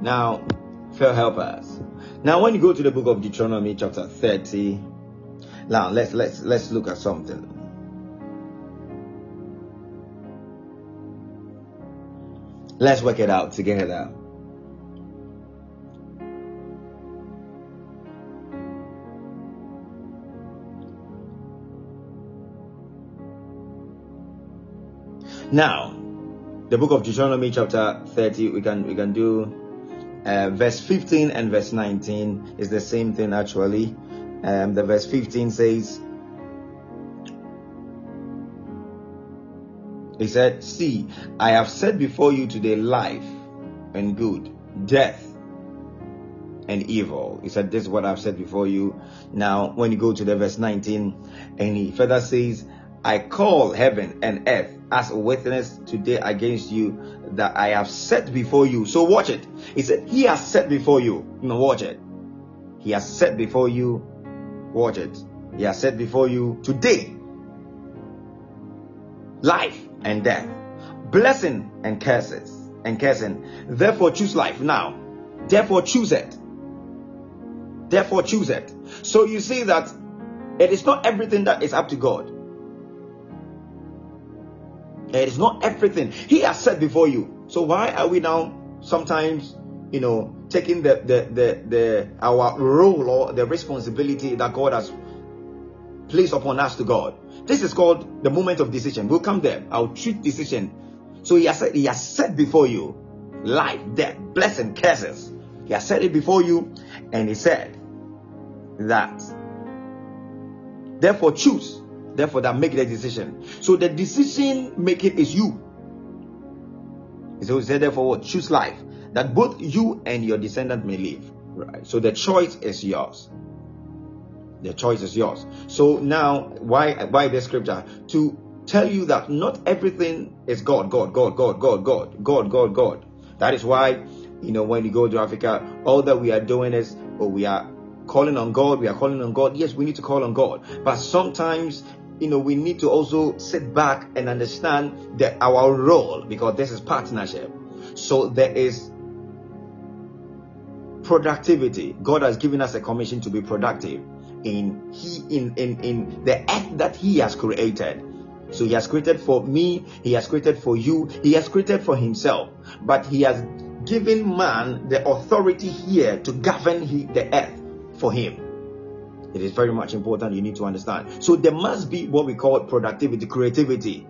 Now, Phil, help us. Now, when you go to the book of Deuteronomy, chapter 30, now let's let's let's look at something. Let's work it out together. Now, the book of Deuteronomy, chapter 30, we can we can do uh, verse 15 and verse 19 is the same thing actually. Um, the verse 15 says, He said, See, I have set before you today life and good, death and evil. He said, This is what I've said before you. Now, when you go to the verse 19, and he further says, I call heaven and earth as a witness today against you that I have set before you. So watch it. He said, He has set before you. Now watch it. He has set before you. Watch it. He has set before you today life and death, blessing and curses and cursing. Therefore, choose life now. Therefore, choose it. Therefore, choose it. So you see that it is not everything that is up to God. It is not everything He has said before you. So why are we now sometimes, you know, taking the the the, the our role or the responsibility that God has placed upon us to God? This is called the moment of decision. We'll come there. I'll treat decision. So he has said, he has set before you life, death, blessing, curses. He has said it before you, and he said that therefore choose Therefore, that make the decision. So the decision making is you. So he said, therefore, what? Choose life that both you and your descendant may live. Right. So the choice is yours. The choice is yours. So now, why why this scripture to tell you that not everything is God, God, God, God, God, God, God, God, God. That is why you know when you go to Africa, all that we are doing is, oh, we are calling on God. We are calling on God. Yes, we need to call on God, but sometimes you know we need to also sit back and understand that our role because this is partnership. So there is productivity. God has given us a commission to be productive in he in in in the earth that he has created. So he has created for me he has created for you he has created for himself. But he has given man the authority here to govern he, the earth for him. It is very much important you need to understand. So there must be what we call productivity creativity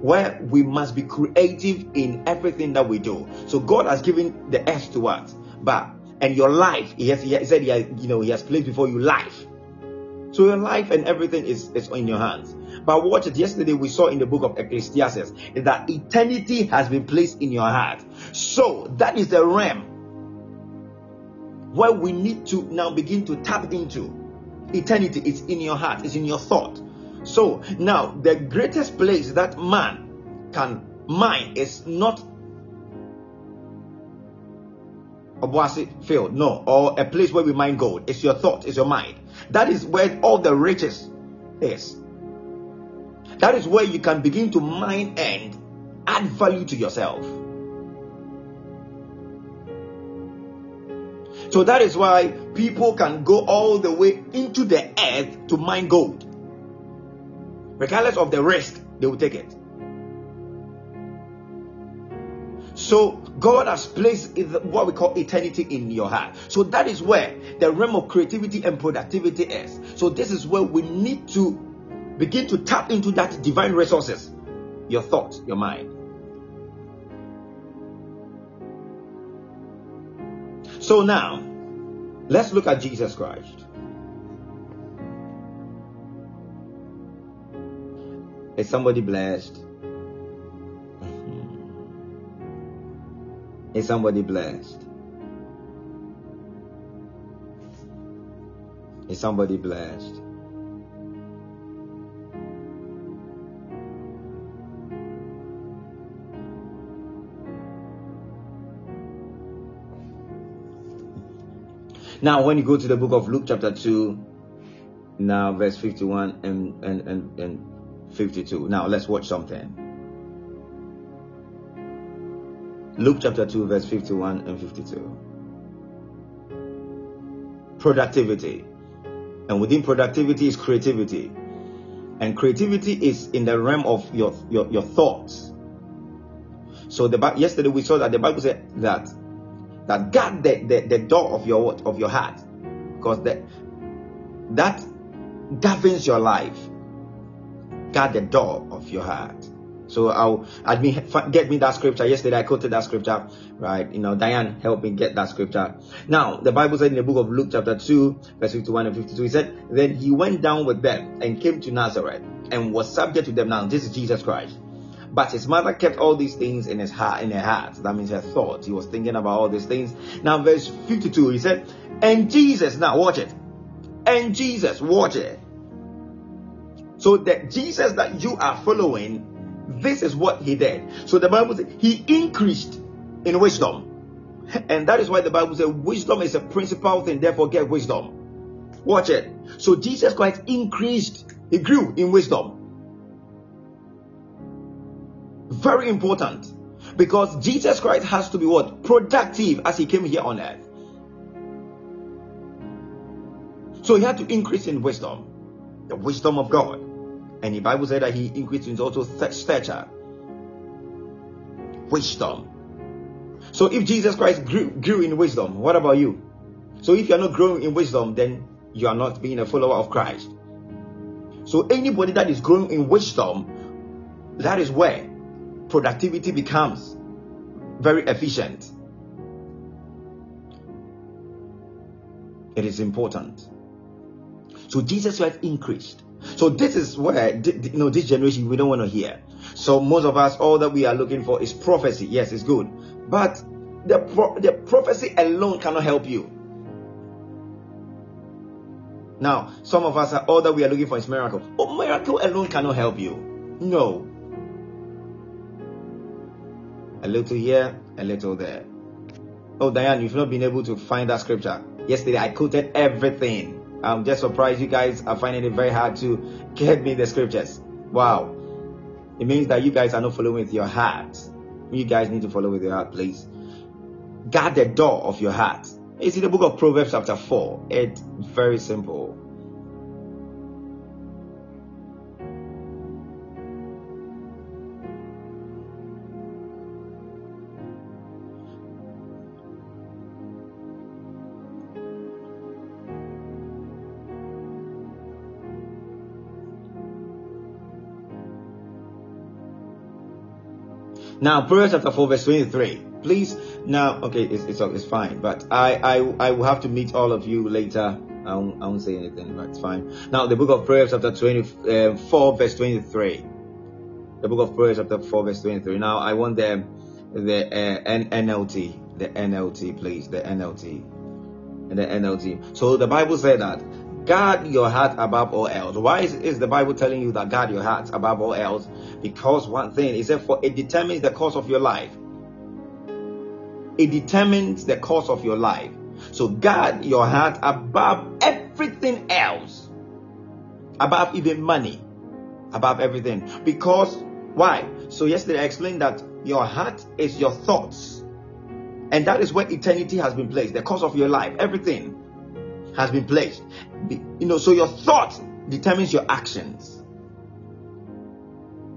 where we must be creative in everything that we do. So god has given the earth to us but and your life he has he said he has, you know he has placed before you life so your life and everything is, is in your hands. But what. Yesterday we saw in the book of Ecclesiastes is that eternity has been placed in your heart. So that is the realm where we need to now begin to tap into. Eternity is in your heart, it's in your thought. So now the greatest place that man can mine is not Obuasi field, no, or a place where we mine gold. It's your thought, it's your mind. That is where all the riches is. That is where you can begin to mine and add value to yourself. So that is why people can go all the way into the earth to mine gold. Regardless of the risk, they will take it. So God has placed what we call eternity in your heart. So that is where the realm of creativity and productivity is. So this is where we need to begin to tap into that divine resources, your thoughts, your mind. So now, let's look at Jesus Christ. Is somebody blessed? Is somebody blessed? Is somebody blessed? Now, when you go to the book of Luke, chapter 2, now verse 51 and, and, and, and 52. Now, let's watch something. Luke chapter 2, verse 51 and 52. Productivity. And within productivity is creativity. And creativity is in the realm of your, your, your thoughts. So the yesterday we saw that the Bible said that that guard the, the, the door of your of your heart. Because that that governs your life. Guard the door of your heart. So I'll get me that scripture. Yesterday I quoted that scripture, right? You know, Diane helped me get that scripture. Now, the Bible said in the book of Luke, chapter 2, verse 51 and 52, he said, Then he went down with them and came to Nazareth and was subject to them. Now, this is Jesus Christ. But his mother kept all these things in his heart, in her heart. That means her thought. He was thinking about all these things. Now, verse 52, he said, And Jesus, now watch it. And Jesus, watch it. So that Jesus that you are following this is what he did. So the Bible says he increased in wisdom. And that is why the Bible says wisdom is a principal thing, therefore get wisdom. Watch it. So Jesus Christ increased, he grew in wisdom. Very important. Because Jesus Christ has to be what? Productive as he came here on earth. So he had to increase in wisdom. The wisdom of God. And the Bible said that he increased in also stature, wisdom. So if Jesus Christ grew, grew in wisdom, what about you? So if you're not growing in wisdom, then you are not being a follower of Christ. So anybody that is growing in wisdom, that is where productivity becomes very efficient. It is important. So Jesus Christ increased So this is where you know this generation we don't want to hear. So most of us, all that we are looking for is prophecy. Yes, it's good, but the pro- the prophecy alone cannot help you. Now, some of us are all that we are looking for is miracle. Oh, miracle alone cannot help you. No. A little here, a little there. Oh, Diane, you've not been able to find that scripture. Yesterday, I quoted everything. I'm just surprised you guys are finding it very hard to get me the scriptures. Wow. It means that you guys are not following with your heart. You guys need to follow with your heart, please. Guard the door of your heart. It's in the book of Proverbs, chapter 4. It's very simple. Now, Proverbs chapter 4, verse 23. Please, now, okay, it's, it's, it's fine, but I, I, I will have to meet all of you later. I won't, I won't say anything, but it's fine. Now, the book of Proverbs chapter 24, uh, verse 23. The book of Proverbs chapter 4, verse 23. Now, I want the, the uh, NLT, the NLT, please, the NLT, And the NLT. So the Bible said that guard your heart above all else. Why is, is the Bible telling you that guard your heart above all else? Because one thing, it said, for it determines the course of your life. It determines the course of your life. So guard your heart above everything else, above even money, above everything. Because why? So yesterday I explained that your heart is your thoughts, and that is where eternity has been placed, the course of your life, everything has been placed. You know, so your thought determines your actions.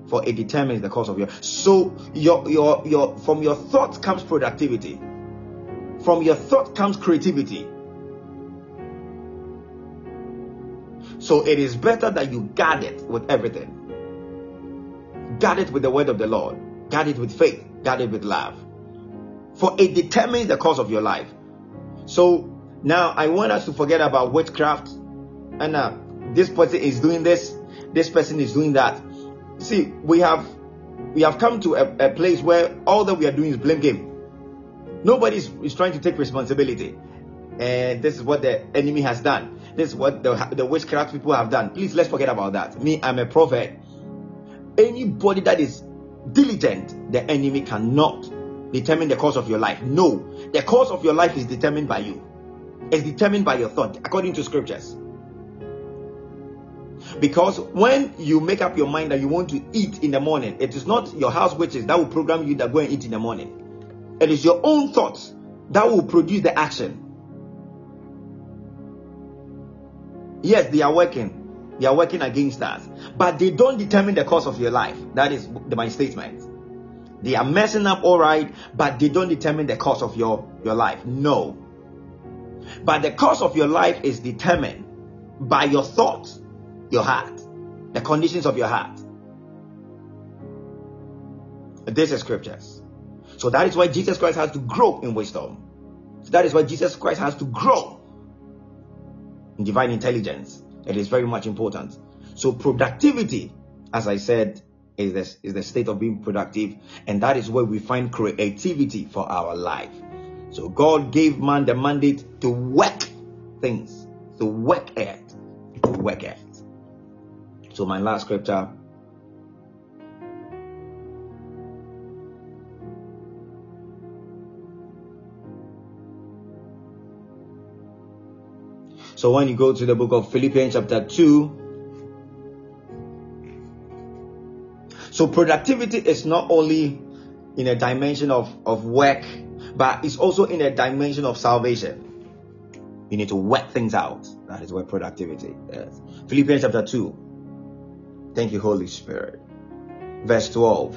For it determines the course of your so your your your from your thought comes productivity. From your thought comes creativity. So it is better that you guard it with everything. Guard it with the word of the lord. Guard it with faith. Guard it with love. For it determines the course of your life. So now i want us to forget about witchcraft. And uh, this person is doing this this person is doing that. See we have we have come to a, a place where all that we are doing is blame game. Nobody is, trying to take responsibility. And this is what the enemy has done. This is what the, the witchcraft people have done. Please let's forget about that. Me i'm a prophet. Anybody that is diligent the enemy cannot determine the course of your life. No. The course of your life is determined by you it's determined by your thought according to scriptures because when you make up your mind that you want to eat in the morning, it is not your house witches that will program you that go and eat in the morning. It is your own thoughts that will produce the action. Yes, they are working. They are working against us. But they don't determine the course of your life. That is my statement. They are messing up all right, but they don't determine the course of your, your life. No. But the course of your life is determined by your thoughts your heart, the conditions of your heart. This is scriptures. So that is why Jesus Christ has to grow in wisdom. So that is why Jesus Christ has to grow in divine intelligence. It is very much important. So productivity, as I said, is the, is the state of being productive, and that is where we find creativity for our life. So God gave man the mandate to work things, to work it, to work it. So, my last scripture So when you go to the book of Philippians chapter 2, so productivity is not only in a dimension of, of work, but it's also in a dimension of salvation. You need to work things out. That is where productivity is. Philippians chapter 2, Thank you, Holy Spirit. Verse 12.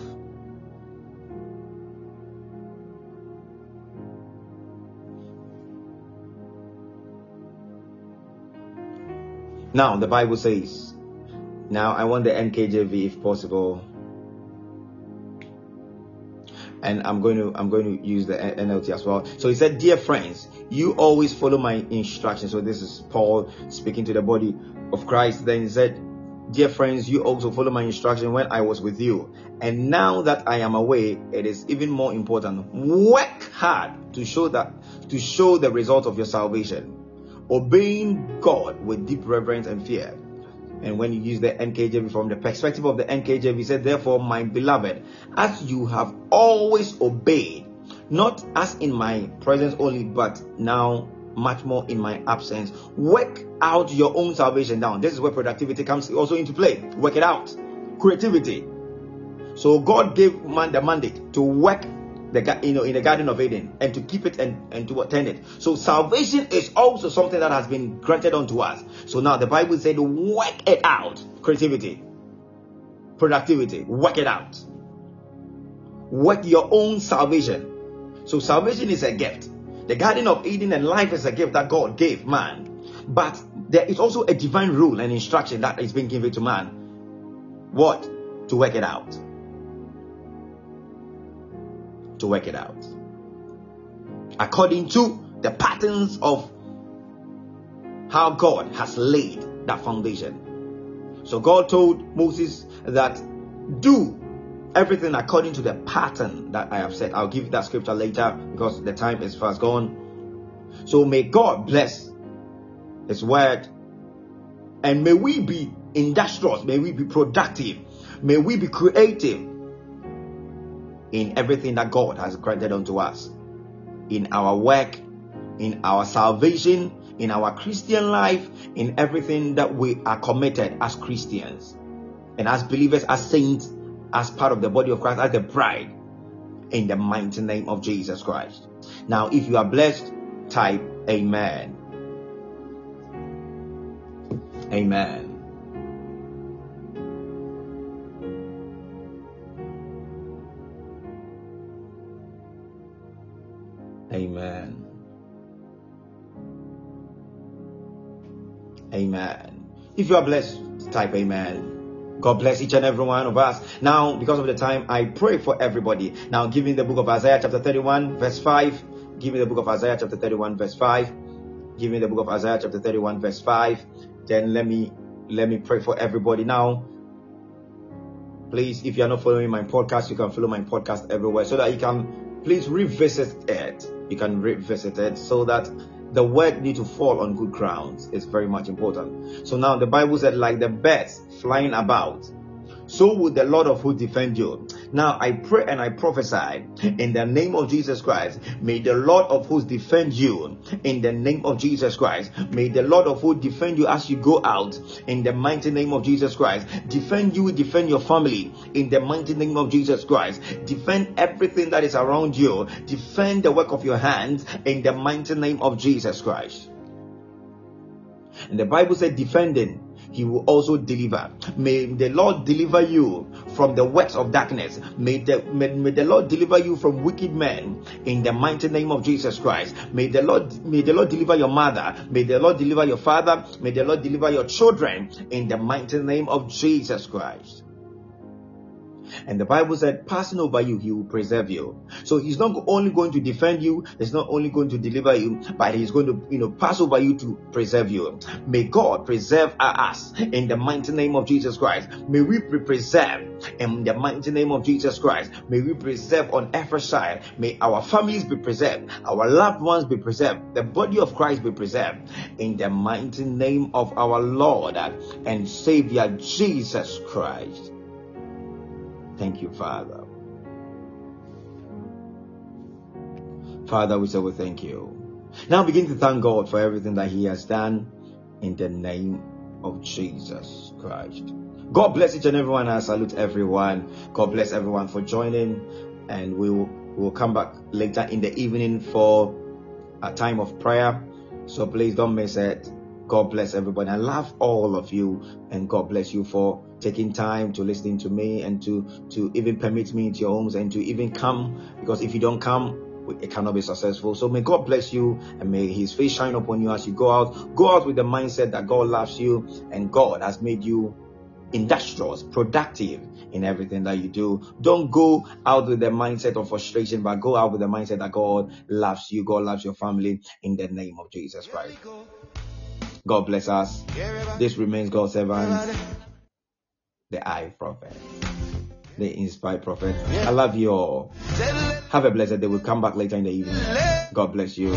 Now, the Bible says, now I want the NKJV if possible. And I'm going to I'm going to use the NLT as well. So he said, "Dear friends, you always follow my instructions." So this is Paul speaking to the body of Christ. Then he said, Dear friends, you also follow my instruction when I was with you. And now that I am away, it is even more important. Work hard to show that to show the result of your salvation. Obeying God with deep reverence and fear. And when you use the NKJV from the perspective of the NKJV, he said, Therefore, my beloved, as you have always obeyed, not as in my presence only, but now much more in my absence. Work out your own salvation down. This is where productivity comes also into play. Work it out. Creativity. So God gave man the mandate to work the you know in the Garden of Eden and to keep it and, and to attend it. So salvation is also something that has been granted unto us. So now the Bible said work it out. Creativity, productivity, work it out. Work your own salvation. So salvation is a gift. The Garden of Eden and life is a gift that God gave man. But there is also a divine rule and instruction that is being given to man. What? To work it out. To work it out. According to the patterns of how God has laid that foundation. So God told Moses that do everything according to the pattern that I have said. I'll give you that scripture later because the time is fast gone. So may God bless His word and may we be industrious, may we be productive, may we be creative in everything that God has granted unto us, in our work, in our salvation, in our Christian life, in everything that we are committed as Christians and as believers, as saints as part of the body of Christ, as the bride, in the mighty name of Jesus Christ. Now, if you are blessed, type Amen. Amen. Amen. Amen. If you are blessed, type Amen. God bless each and every one of us. Now, because of the time, I pray for everybody. Now, give me the book of Isaiah, chapter 31, verse 5. Give me the book of Isaiah, chapter 31, verse 5. Give me the book of Isaiah, chapter 31, verse 5. Then let me let me pray for everybody. Now, please, if you are not following my podcast, you can follow my podcast everywhere so that you can please revisit it. You can revisit it so that the word need to fall on good grounds. It's very much important. So now the Bible said, like the birds flying about, so would the Lord of hosts defend you. Now I pray and I prophesy in the name of Jesus Christ. May the Lord of hosts defend you in the name of Jesus Christ. May the Lord of hosts defend you as you go out in the mighty name of Jesus Christ. Defend you, defend your family in the mighty name of Jesus Christ. Defend everything that is around you. Defend the work of your hands in the mighty name of Jesus Christ. And the Bible said defending he will also deliver. May the Lord deliver you from the works of darkness. May the, may, may the Lord deliver you from wicked men in the mighty name of Jesus Christ. May the Lord may the Lord deliver your mother. May the Lord deliver your father. May the Lord deliver your children in the mighty name of Jesus Christ. And the Bible said, passing over you, he will preserve you. So he's not only going to defend you, he's not only going to deliver you, but he's going to, you know, pass over you to preserve you. May God preserve us in the mighty name of Jesus Christ. May we be preserved in the mighty name of Jesus Christ. May we preserve on every side. May our families be preserved, our loved ones be preserved, the body of Christ be preserved in the mighty name of our Lord and Savior Jesus Christ. Thank you, Father. Father, we say we thank you. Now begin to thank God for everything that He has done in the name of Jesus Christ. God bless each and everyone. I salute everyone. God bless everyone for joining. And we will, we will come back later in the evening for a time of prayer. So please don't miss it. God bless everybody. I love all of you and God bless you for taking time to listening to me and to to even permit me into your homes and to even come because if you don't come it cannot be successful. So may God bless you and may his face shine upon you as you go out. Go out with the mindset that God loves you and God has made you industrious, productive in everything that you do. Don't go out with the mindset of frustration, but go out with the mindset that God loves you. God loves your family in the name of Jesus Christ. God bless us. This remains God's servant. The I prophet, the inspired prophet. I love you all. Have a blessed day. We'll come back later in the evening. God bless you.